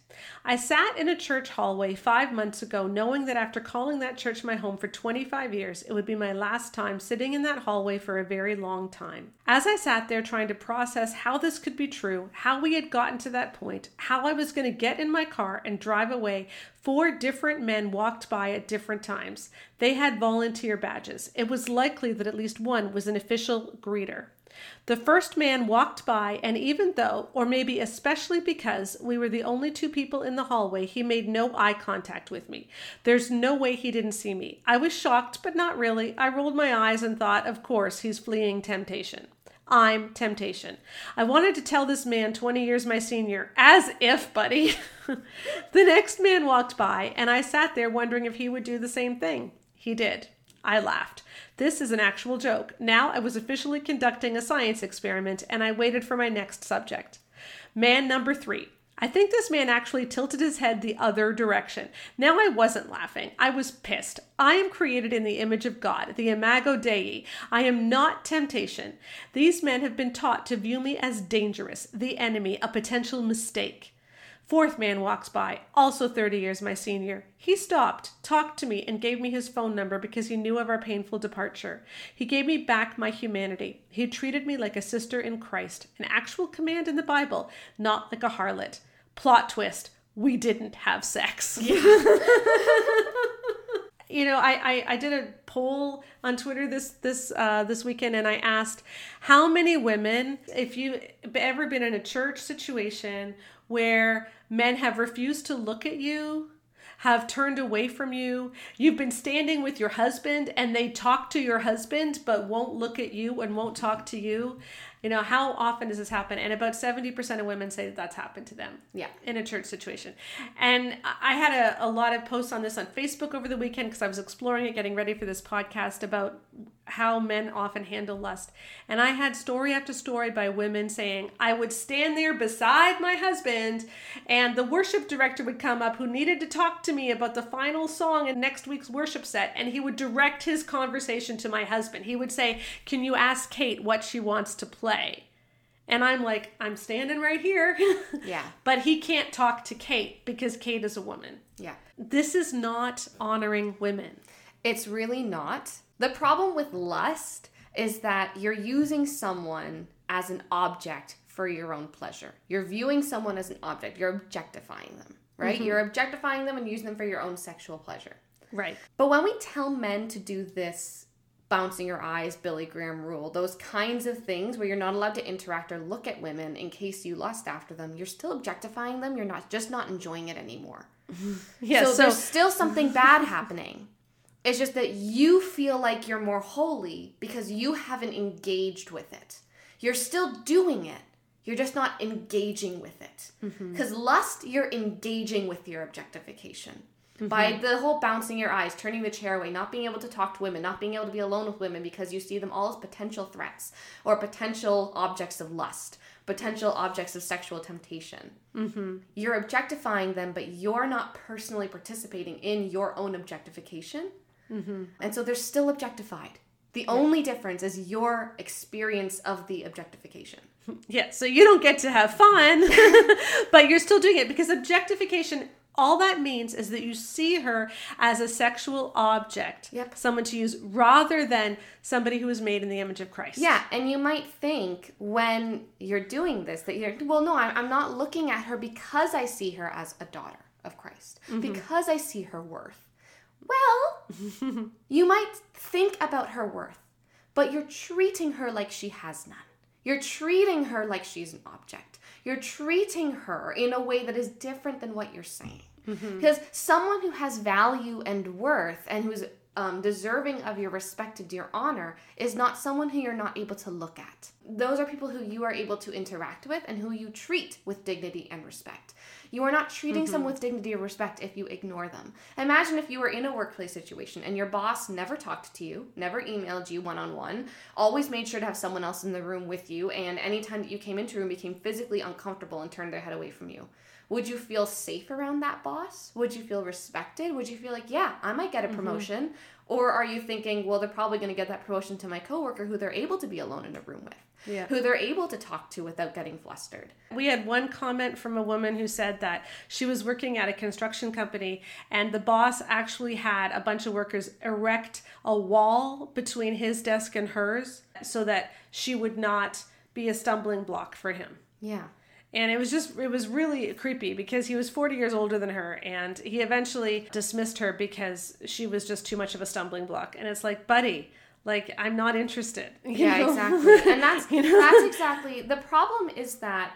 [SPEAKER 1] I sat in a church hallway five months ago, knowing that after calling that church my home for 25 years, it would be my last time sitting in that hallway for a very long time. As I sat there trying to process how this could be true, how we had gotten to that point, how I was going to get in my car and drive away, four different men walked by at different times. They had volunteer badges. It was likely that at least one was an official greeter. The first man walked by, and even though, or maybe especially because, we were the only two people in the hallway, he made no eye contact with me. There's no way he didn't see me. I was shocked, but not really. I rolled my eyes and thought, of course, he's fleeing temptation. I'm temptation. I wanted to tell this man 20 years my senior, as if, buddy. the next man walked by, and I sat there wondering if he would do the same thing. He did. I laughed. This is an actual joke. Now I was officially conducting a science experiment, and I waited for my next subject. Man number three. I think this man actually tilted his head the other direction. Now I wasn't laughing. I was pissed. I am created in the image of God, the imago Dei. I am not temptation. These men have been taught to view me as dangerous, the enemy, a potential mistake. Fourth man walks by, also 30 years my senior. He stopped, talked to me, and gave me his phone number because he knew of our painful departure. He gave me back my humanity. He treated me like a sister in Christ, an actual command in the Bible, not like a harlot. Plot twist we didn't have sex. you know I, I i did a poll on twitter this this uh this weekend and i asked how many women if you ever been in a church situation where men have refused to look at you have turned away from you you've been standing with your husband and they talk to your husband but won't look at you and won't talk to you you know how often does this happen and about 70% of women say that that's happened to them
[SPEAKER 4] Yeah.
[SPEAKER 1] in a church situation. And I had a, a lot of posts on this on Facebook over the weekend because I was exploring it, getting ready for this podcast about how men often handle lust. And I had story after story by women saying, I would stand there beside my husband, and the worship director would come up who needed to talk to me about the final song in next week's worship set, and he would direct his conversation to my husband. He would say, Can you ask Kate what she wants to play? And I'm like, I'm standing right here.
[SPEAKER 4] Yeah.
[SPEAKER 1] But he can't talk to Kate because Kate is a woman.
[SPEAKER 4] Yeah.
[SPEAKER 1] This is not honoring women.
[SPEAKER 4] It's really not. The problem with lust is that you're using someone as an object for your own pleasure. You're viewing someone as an object, you're objectifying them, right? Mm-hmm. You're objectifying them and using them for your own sexual pleasure.
[SPEAKER 1] Right.
[SPEAKER 4] But when we tell men to do this bouncing your eyes, Billy Graham rule, those kinds of things where you're not allowed to interact or look at women in case you lust after them, you're still objectifying them. You're not just not enjoying it anymore.
[SPEAKER 1] Yeah.
[SPEAKER 4] so,
[SPEAKER 1] So,
[SPEAKER 4] there's still something bad happening. It's just that you feel like you're more holy because you haven't engaged with it. You're still doing it. You're just not engaging with it. Mm-hmm. Because lust, you're engaging with your objectification. By mm-hmm. the whole bouncing your eyes, turning the chair away, not being able to talk to women, not being able to be alone with women because you see them all as potential threats or potential objects of lust, potential objects of sexual temptation mm-hmm. you're objectifying them, but you're not personally participating in your own objectification. Mm-hmm. And so they're still objectified. The only difference is your experience of the objectification.
[SPEAKER 1] yeah. So you don't get to have fun, but you're still doing it because objectification. All that means is that you see her as a sexual object,
[SPEAKER 4] Yep.
[SPEAKER 1] someone to use, rather than somebody who is made in the image of Christ.
[SPEAKER 4] Yeah, and you might think when you're doing this that you're, well, no, I'm not looking at her because I see her as a daughter of Christ, mm-hmm. because I see her worth. Well, you might think about her worth, but you're treating her like she has none. You're treating her like she's an object. You're treating her in a way that is different than what you're saying. Because someone who has value and worth and who's um, deserving of your respect and your honor is not someone who you're not able to look at. Those are people who you are able to interact with and who you treat with dignity and respect. You are not treating someone mm-hmm. with dignity or respect if you ignore them. Imagine if you were in a workplace situation and your boss never talked to you, never emailed you one on one, always made sure to have someone else in the room with you, and anytime that you came into a room became physically uncomfortable and turned their head away from you. Would you feel safe around that boss? Would you feel respected? Would you feel like, yeah, I might get a mm-hmm. promotion? Or are you thinking, well, they're probably going to get that promotion to my coworker who they're able to be alone in a room with,
[SPEAKER 1] Yeah.
[SPEAKER 4] who they're able to talk to without getting flustered?
[SPEAKER 1] We had one comment from a woman who said that she was working at a construction company and the boss actually had a bunch of workers erect a wall between his desk and hers so that she would not be a stumbling block for him.
[SPEAKER 4] Yeah.
[SPEAKER 1] And it was just, it was really creepy because he was 40 years older than her and he eventually dismissed her because she was just too much of a stumbling block. And it's like, buddy, like, I'm not interested.
[SPEAKER 4] Yeah,
[SPEAKER 1] know?
[SPEAKER 4] exactly. And that's
[SPEAKER 1] You know?
[SPEAKER 4] that's exactly the problem is that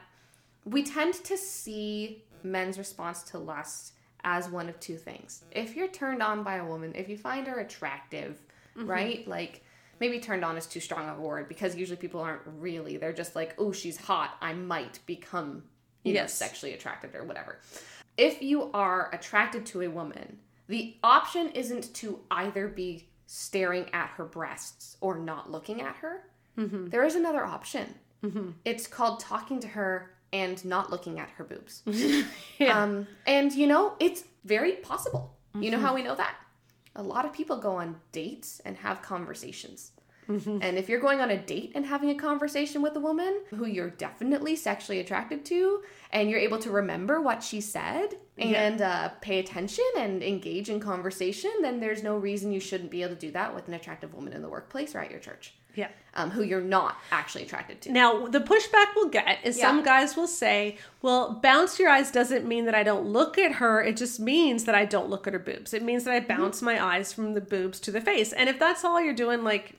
[SPEAKER 4] we tend to see men's response to lust as one of two things. If you're turned on by a woman, if you find her attractive,
[SPEAKER 1] Mm-hmm.
[SPEAKER 4] right? Like maybe turned on is too strong of a word because usually people aren't really. They're just like, "Oh, she's hot. I might become you know,
[SPEAKER 1] Yes.
[SPEAKER 4] sexually attracted or whatever." If you are attracted to a woman, the option isn't to either be staring at her breasts or not looking at her. Mm-hmm. There is another option. Mm-hmm. It's called talking to her and not looking at her boobs.
[SPEAKER 1] Yeah.
[SPEAKER 4] Um, and you know, it's very possible. You know mm-hmm. how we know that? A lot of people go on dates and have conversations. And if you're going on a date and having a conversation with a woman who you're definitely sexually attracted to, and you're able to remember what she said and uh, pay attention and engage in conversation, then there's no reason you shouldn't be able to do that with an attractive woman in the workplace or at your church
[SPEAKER 1] yeah.
[SPEAKER 4] um, who you're not actually attracted to.
[SPEAKER 1] Now, the pushback we'll get is
[SPEAKER 4] Yeah.
[SPEAKER 1] some guys will say, well, bounce your eyes doesn't mean that I don't look at her. It just means that I don't look at her boobs. It means that I
[SPEAKER 4] Mm-hmm.
[SPEAKER 1] bounce my eyes from the boobs to the face. And if that's all you're doing, like,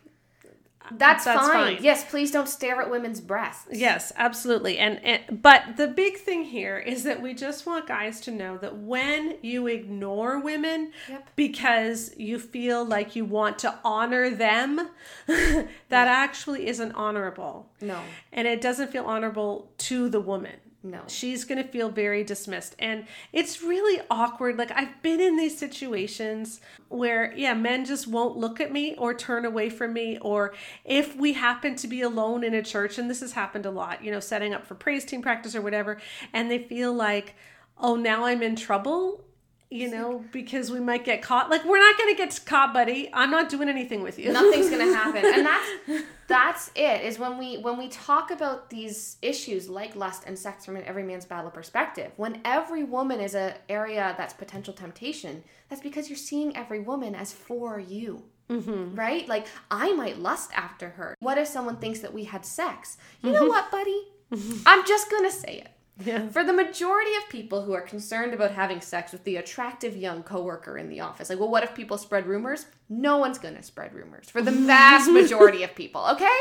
[SPEAKER 4] That's,
[SPEAKER 1] That's
[SPEAKER 4] fine.
[SPEAKER 1] fine.
[SPEAKER 4] Yes, please don't stare at women's breasts.
[SPEAKER 1] yes, absolutely. And, and but the big thing here is that we just want guys to know that when you ignore women
[SPEAKER 4] Yep.
[SPEAKER 1] because you feel like you want to honor them, that actually isn't honorable.
[SPEAKER 4] No.
[SPEAKER 1] And it doesn't feel honorable to the woman.
[SPEAKER 4] No.
[SPEAKER 1] she's going to feel very dismissed and it's really awkward like i've been in these situations where yeah men just won't look at me or turn away from me or if we happen to be alone in a church and this has happened a lot you know setting up for praise team practice or whatever and they feel like oh now i'm in trouble you know because we might get caught like we're not going to get caught buddy i'm not doing anything with you
[SPEAKER 4] Nothing's gonna happen. And that's that's it, is when we when we talk about these issues like lust and sex from an every man's battle perspective, when every woman is a area that's potential temptation, that's because you're seeing every woman as for you. Mm-hmm. Right? Like, I might lust after her. What if someone thinks that we had sex? You mm-hmm. know what, buddy? I'm just gonna say it.
[SPEAKER 1] Yeah.
[SPEAKER 4] For the majority of people who are concerned about having sex with the attractive young coworker in the office, like, well, what if people spread rumors? No one's gonna spread rumors. For the vast majority of people, okay?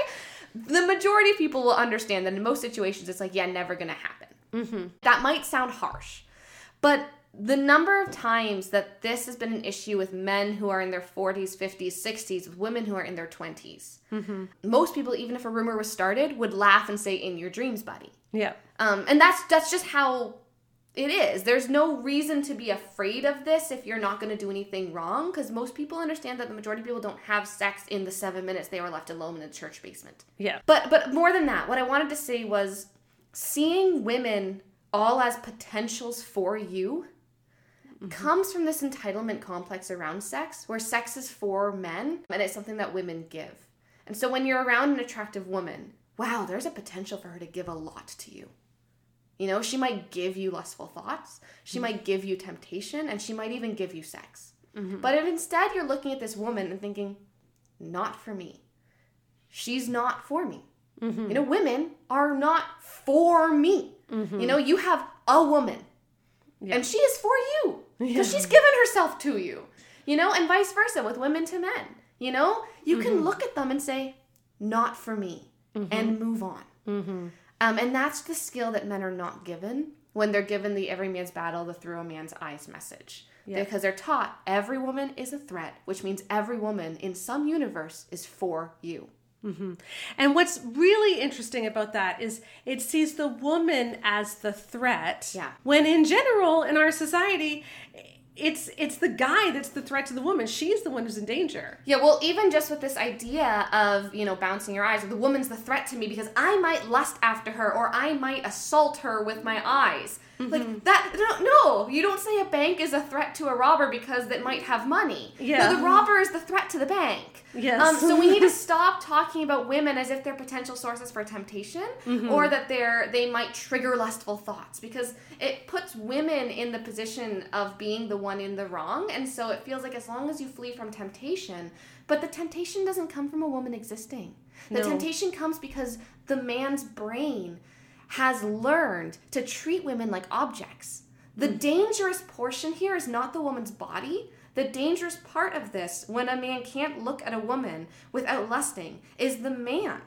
[SPEAKER 4] The majority of people will understand that in most situations, it's like, yeah, never gonna happen. Mm-hmm. That might sound harsh, but the number of times that this has been an issue with men who are in their 40s, 50s, 60s, with women who are in their 20s, most people, even if a rumor was started, would laugh and say, "In your dreams, buddy."
[SPEAKER 1] Yeah.
[SPEAKER 4] Um, and that's that's just how it is. There's no reason to be afraid of this if you're not going to do anything wrong, because most people understand that the majority of people don't have sex in the seven minutes they were left alone in the church basement.
[SPEAKER 1] Yeah.
[SPEAKER 4] But but more than that, what I wanted to say was seeing women all as potentials for you Mm-hmm. comes from this entitlement complex around sex, where sex is for men and it's something that women give. And so when you're around an attractive woman, wow, there's a potential for her to give a lot to you. You know, she might give you lustful thoughts, she mm-hmm. might give you temptation, and she might even give you sex. Mm-hmm. But if instead you're looking at this woman and thinking, not for me, she's not for me. You know, women are not for me. You know, you have a woman, and she is for you because she's given herself to you. You know, and vice versa with women to men. You know, you can mm-hmm. look at them and say, not for me, mm-hmm. and move on. Mm-hmm. Um, and that's the skill that men are not given when they're given the every man's battle, the through a man's eyes message. Because they're taught every woman is a threat, which means every woman in some universe is for you. Mm-hmm.
[SPEAKER 1] And what's really interesting about that is it sees the woman as the threat.
[SPEAKER 4] Yeah.
[SPEAKER 1] When in general in our society, it's it's the guy that's the threat to the woman. She's the one who's in danger.
[SPEAKER 4] Yeah, well, even just with this idea of, you know, bouncing your eyes, the woman's the threat to me because I might lust after her or I might assault her with my eyes. Like that, no, no, you don't say a bank is a threat to a robber because it might have money.
[SPEAKER 1] Yeah.
[SPEAKER 4] No, the robber is the threat to the bank.
[SPEAKER 1] Yes.
[SPEAKER 4] Um, so we need to stop talking about women as if they're potential sources for temptation or that they're they might trigger lustful thoughts because it puts women in the position of being the one in the wrong, and so it feels like as long as you flee from temptation, but the temptation doesn't come from a woman existing. The
[SPEAKER 1] No.
[SPEAKER 4] temptation comes because the man's brain has learned to treat women like objects. The hmm. dangerous portion here is not the woman's body. The dangerous part of this, when a man can't look at a woman without lusting, is the man.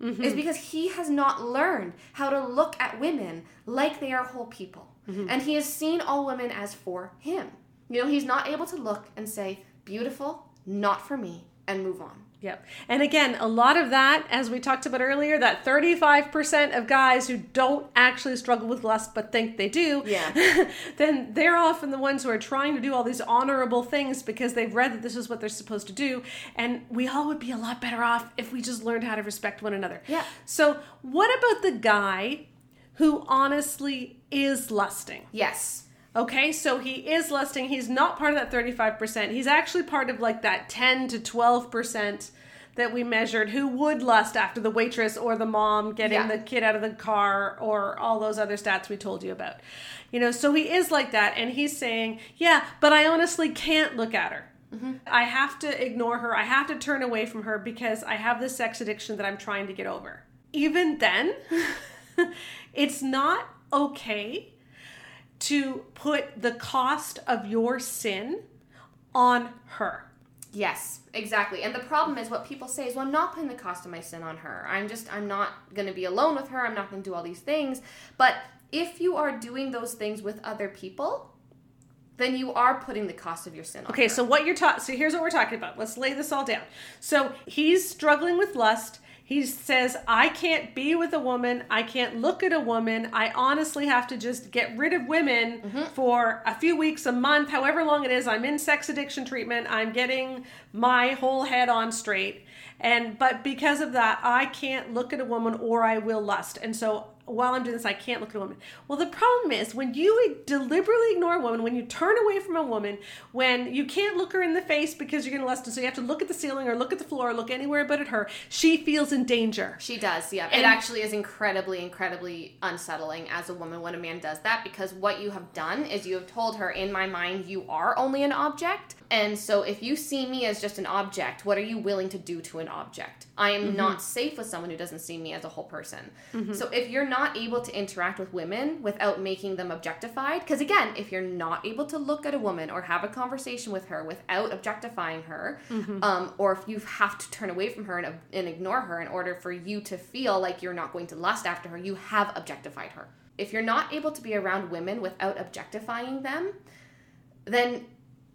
[SPEAKER 4] Mm-hmm. Is because he has not learned how to look at women like they are whole people. Mm-hmm. And he has seen all women as for him. You know, he's not able to look and say, beautiful, not for me, and move on.
[SPEAKER 1] Yep. And again, a lot of that, as we talked about earlier, that 35% of guys who don't actually struggle with lust but think they do,
[SPEAKER 4] Yeah.
[SPEAKER 1] then they're often the ones who are trying to do all these honorable things because they've read that this is what they're supposed to do. And we all would be a lot better off if we just learned how to respect one another.
[SPEAKER 4] Yeah.
[SPEAKER 1] So, what about the guy who honestly is lusting?
[SPEAKER 4] Yes.
[SPEAKER 1] Okay, so he is lusting. He's not part of that 35%. He's actually part of like that 10 to 12% that we measured who would lust after the waitress or the mom getting
[SPEAKER 4] Yeah.
[SPEAKER 1] the kid out of the car or all those other stats we told you about. You know, so he is like that and he's saying, "Yeah, but I honestly can't look at her. Mm-hmm. I have to ignore her. I have to turn away from her because I have this sex addiction that I'm trying to get over." Even then, it's not okay to put the cost of your sin on her.
[SPEAKER 4] Yes, exactly. And the problem is what people say is, well, I'm not putting the cost of my sin on her. I'm just, I'm not going to be alone with her. I'm not going to do all these things. But if you are doing those things with other people, then you are putting the cost of your sin on
[SPEAKER 1] Okay,
[SPEAKER 4] her.
[SPEAKER 1] so what you're talking so here's what we're talking about. Let's lay this all down. So he's struggling with lust. He says, I can't be with a woman. I can't look at a woman. I honestly have to just get rid of women mm-hmm. for a few weeks, a month, however long it is. I'm in sex addiction treatment. I'm getting my whole head on straight. And but because of that, I can't look at a woman or I will lust. And so while I'm doing this, I can't look at a woman. Well, the problem is when you deliberately ignore a woman, when you turn away from a woman, when you can't look her in the face because you're going to lust, and so you have to look at the ceiling or look at the floor or look anywhere but at her, she feels in danger.
[SPEAKER 4] She does, yeah.
[SPEAKER 1] And-
[SPEAKER 4] it actually is incredibly, incredibly unsettling as a woman when a man does that because what you have done is you have told her, in my mind, you are only an object. And so if you see me as just an object, what are you willing to do to an object? I am mm-hmm. not safe with someone who doesn't see me as a whole person. Mm-hmm. So if you're not able to interact with women without making them objectified, because again, if you're not able to look at a woman or have a conversation with her without objectifying her, mm-hmm. um, or if you have to turn away from her and, and ignore her in order for you to feel like you're not going to lust after her, you have objectified her. If you're not able to be around women without objectifying them, then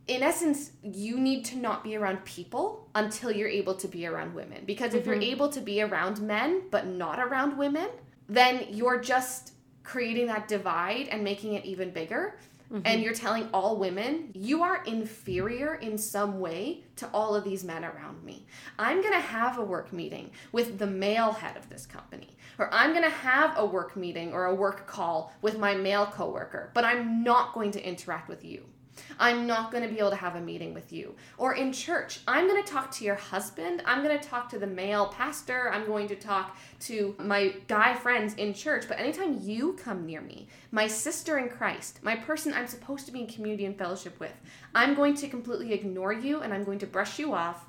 [SPEAKER 4] in essence, you need to not be around people until you're able to be around women. Because if you're mm-hmm. able to be around men but not around women, then you're just creating that divide and making it even bigger. Mm-hmm. And you're telling all women, you are inferior in some way to all of these men around me. I'm gonna have a work meeting with the male head of this company, or I'm gonna have a work meeting or a work call with my male coworker, but I'm not going to interact with you. I'm not going to be able to have a meeting with you. Or in church, I'm going to talk to your husband. I'm going to talk to the male pastor. I'm going to talk to my guy friends in church. But anytime you come near me, my sister in Christ, my person I'm supposed to be in community and fellowship with, I'm going to completely ignore you and I'm going to brush you off.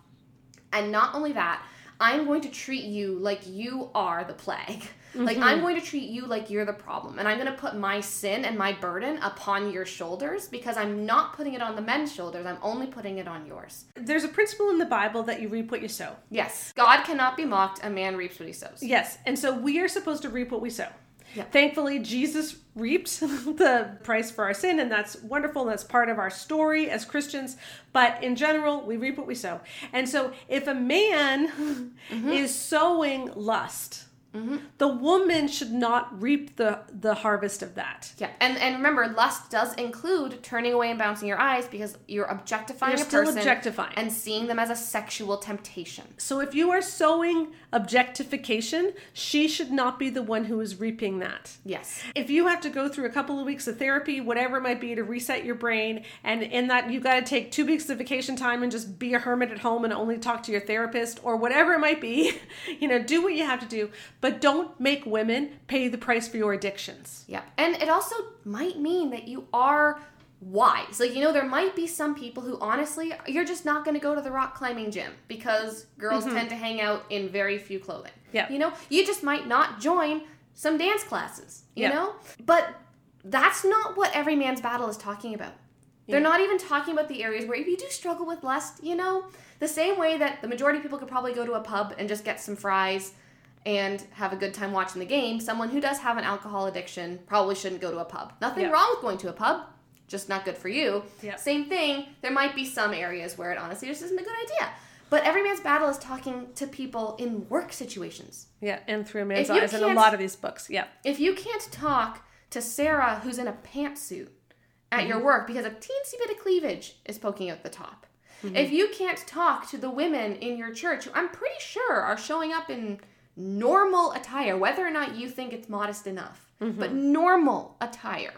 [SPEAKER 4] And not only that, I'm going to treat you like you are the plague. Like I'm mm-hmm. going to treat you like you're the problem. And I'm going to put my sin and my burden upon your shoulders because I'm not putting it on the men's shoulders. I'm only putting it on yours.
[SPEAKER 1] There's a principle in the Bible that you reap what you sow.
[SPEAKER 4] Yes. God cannot be mocked. A man reaps what he sows.
[SPEAKER 1] Yes, and so we are supposed to reap what we sow.
[SPEAKER 4] Yeah.
[SPEAKER 1] Thankfully, Jesus reaped the price for our sin, and that's wonderful. And that's part of our story as Christians. But in general, we reap what we sow. And so, if a man mm-hmm. is sowing lust, Mm-hmm. the woman should not reap the the harvest of that.
[SPEAKER 4] Yeah. And and remember, lust does include turning away and bouncing your eyes because you're objectifying
[SPEAKER 1] You're
[SPEAKER 4] a
[SPEAKER 1] still
[SPEAKER 4] person
[SPEAKER 1] objectifying.
[SPEAKER 4] and seeing them as a sexual temptation.
[SPEAKER 1] So if you are sowing objectification, she should not be the one who is reaping that.
[SPEAKER 4] Yes.
[SPEAKER 1] If you have to go through a couple of weeks of therapy, whatever it might be to reset your brain, and in that you got to take two weeks of vacation time and just be a hermit at home and only talk to your therapist or whatever it might be, you know, do what you have to do, but don't make women pay the price for your addictions.
[SPEAKER 4] Yeah. And it also might mean that you are wise. Like, you know, there might be some people who honestly, you're just not going to go to the rock climbing gym because girls tend to hang out in very few clothing.
[SPEAKER 1] Mm-hmm. Yeah.
[SPEAKER 4] You know, you just might not join some dance classes, you
[SPEAKER 1] Yeah.
[SPEAKER 4] know? But that's not what every man's battle is talking about. They're not even talking about the areas where if you do struggle with lust, you know, the same way that the majority of people could probably go to a pub and just get some fries and have a good time watching the game, someone who does have an alcohol addiction probably shouldn't go to a pub. Nothing
[SPEAKER 1] Yeah.
[SPEAKER 4] wrong with going to a pub, just not good for you.
[SPEAKER 1] Yeah.
[SPEAKER 4] Same thing, there might be some areas where it honestly just isn't a good idea. But every man's battle is talking to people in work situations.
[SPEAKER 1] Yeah, and through a man's eyes in a lot of these books. Yeah.
[SPEAKER 4] If you can't talk to Sarah who's in a pantsuit at your mm-hmm. work because a teensy bit of cleavage is poking out the top. Mm-hmm. If you can't talk to the women in your church who I'm pretty sure are showing up in normal attire, whether or not you think it's modest enough, but mm-hmm. normal attire.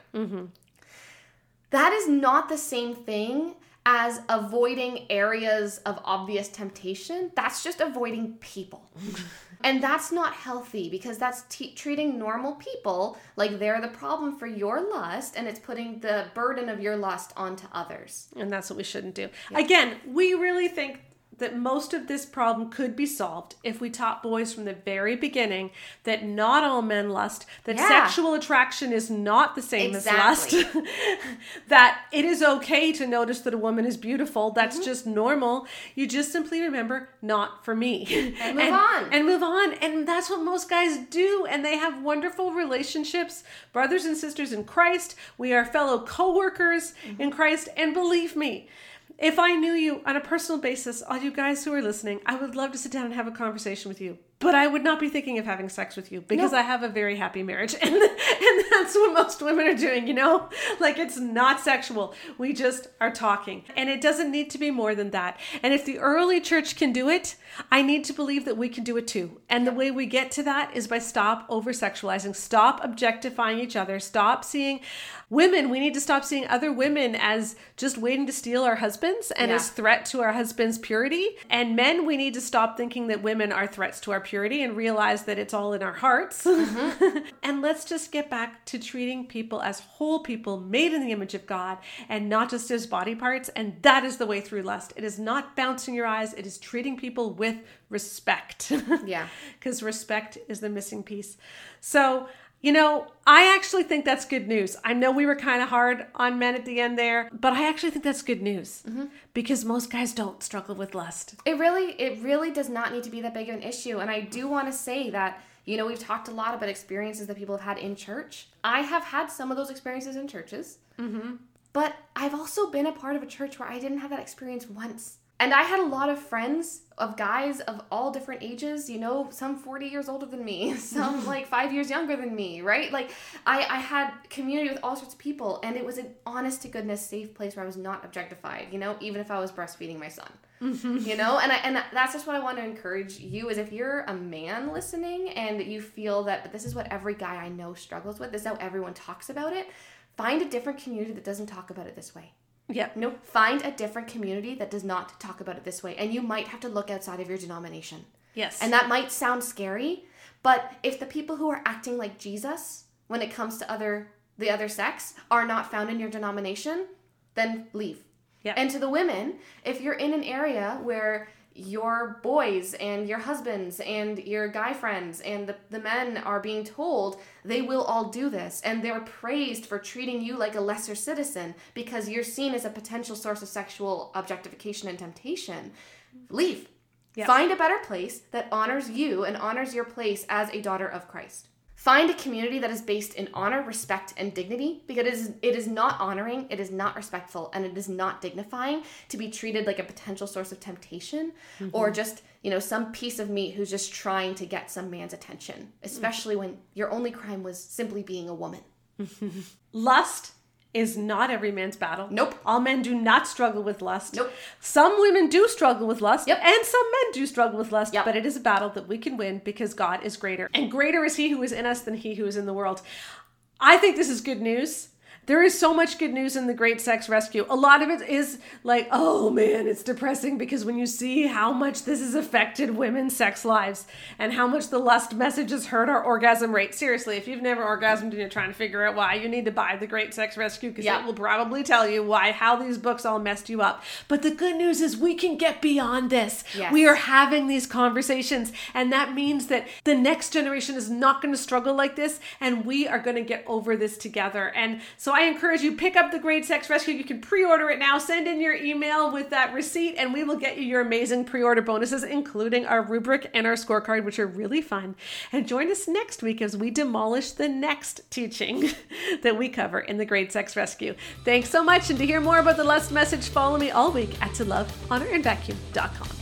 [SPEAKER 4] That is not the same thing as avoiding areas of obvious temptation. That's just avoiding people. and that's not healthy because that's t- treating normal people like they're the problem for your lust and it's putting the burden of your lust onto others.
[SPEAKER 1] And that's what we shouldn't do. Again, we really think that most of this problem could be solved if we taught boys from the very beginning that not all men lust, that
[SPEAKER 4] Yeah.
[SPEAKER 1] sexual attraction is not the same
[SPEAKER 4] Exactly.
[SPEAKER 1] as lust, that it is okay to notice that a woman is beautiful. That's
[SPEAKER 4] Mm-hmm.
[SPEAKER 1] just normal. You just simply remember, not for me.
[SPEAKER 4] And move on.
[SPEAKER 1] And move on. And that's what most guys do. And they have wonderful relationships, brothers and sisters in Christ. We are fellow co workers
[SPEAKER 4] Mm-hmm.
[SPEAKER 1] in Christ. And believe me, if I knew you on a personal basis, all you guys who are listening, I would love to sit down and have a conversation with you. But I would not be thinking of having sex with you because
[SPEAKER 4] No.
[SPEAKER 1] I have a very happy marriage. And, and that's what most women are doing, you know? Like it's not sexual. We just are talking. And it doesn't need to be more than that. And if the early church can do it, I need to believe that we can do it too. And the way we get to that is by stop over sexualizing, stop objectifying each other, stop seeing women, we need to stop seeing other women as just waiting to steal our husbands and
[SPEAKER 4] Yeah.
[SPEAKER 1] as threat to our husband's purity. And men, we need to stop thinking that women are threats to our purity and realize that it's all in our hearts. and let's just get back to treating people as whole people made in the image of God and not just as body parts. And that is the way through lust. It is not bouncing your eyes, it is treating people with respect.
[SPEAKER 4] Yeah.
[SPEAKER 1] Because respect is the missing piece. So, you know, I actually think that's good news. I know we were kind of hard on men at the end there, but I actually think that's good news mm-hmm. because most guys don't struggle with lust.
[SPEAKER 4] It really, it really does not need to be that big of an issue. And I do want to say that, you know, we've talked a lot about experiences that people have had in church. I have had some of those experiences in churches, mm-hmm. but I've also been a part of a church where I didn't have that experience once. And I had a lot of friends of guys of all different ages, you know, some 40 years older than me, some like five years younger than me, right? Like I, I had community with all sorts of people, and it was an honest to goodness safe place where I was not objectified, you know, even if I was breastfeeding my son. Mm-hmm. You know, and I and that's just what I want to encourage you is if you're a man listening and you feel that this is what every guy I know struggles with, this is how everyone talks about it, find a different community that doesn't talk about it this way.
[SPEAKER 1] Yep.
[SPEAKER 4] No, find a different community that does not talk about it this way. And you might have to look outside of your denomination.
[SPEAKER 1] Yes.
[SPEAKER 4] And that might sound scary, but if the people who are acting like Jesus when it comes to other the other sex are not found in your denomination, then leave.
[SPEAKER 1] Yeah.
[SPEAKER 4] And to the women, if you're in an area where your boys and your husbands and your guy friends and the, the men are being told they will all do this and they're praised for treating you like a lesser citizen because you're seen as a potential source of sexual objectification and temptation leave
[SPEAKER 1] Yeah.
[SPEAKER 4] find a better place that honors you and honors your place as a daughter of christ Find a community that is based in honor, respect, and dignity because it is, it is not honoring, it is not respectful, and it is not dignifying to be treated like a potential source of temptation mm-hmm. or just, you know, some piece of meat who's just trying to get some man's attention, especially when your only crime was simply being a woman.
[SPEAKER 1] Lust is not every man's battle.
[SPEAKER 4] Nope.
[SPEAKER 1] All men do not struggle with lust.
[SPEAKER 4] Nope.
[SPEAKER 1] Some women do struggle with lust.
[SPEAKER 4] Yep.
[SPEAKER 1] And some men do struggle with lust.
[SPEAKER 4] Yep.
[SPEAKER 1] But it is a battle that we can win because God is greater. And greater is he who is in us than he who is in the world. I think this is good news. There is so much good news in the Great Sex Rescue. A lot of it is like, oh man, it's depressing because when you see how much this has affected women's sex lives and how much the lust message has hurt our orgasm rate. Seriously, if you've never orgasmed and you're trying to figure out why, you need to buy the Great Sex Rescue because
[SPEAKER 4] Yeah.
[SPEAKER 1] it will probably tell you why, how these books all messed you up. But the good news is we can get beyond this.
[SPEAKER 4] Yes.
[SPEAKER 1] We are having these conversations, and that means that the next generation is not going to struggle like this, and we are going to get over this together. And so I encourage you pick up the Great Sex Rescue. You can pre-order it now. Send in your email with that receipt, and we will get you your amazing pre-order bonuses, including our rubric and our scorecard, which are really fun. And join us next week as we demolish the next teaching that we cover in the Great Sex Rescue. Thanks so much, and to hear more about the Lust Message, follow me all week at to love, honor, and vacuum.com.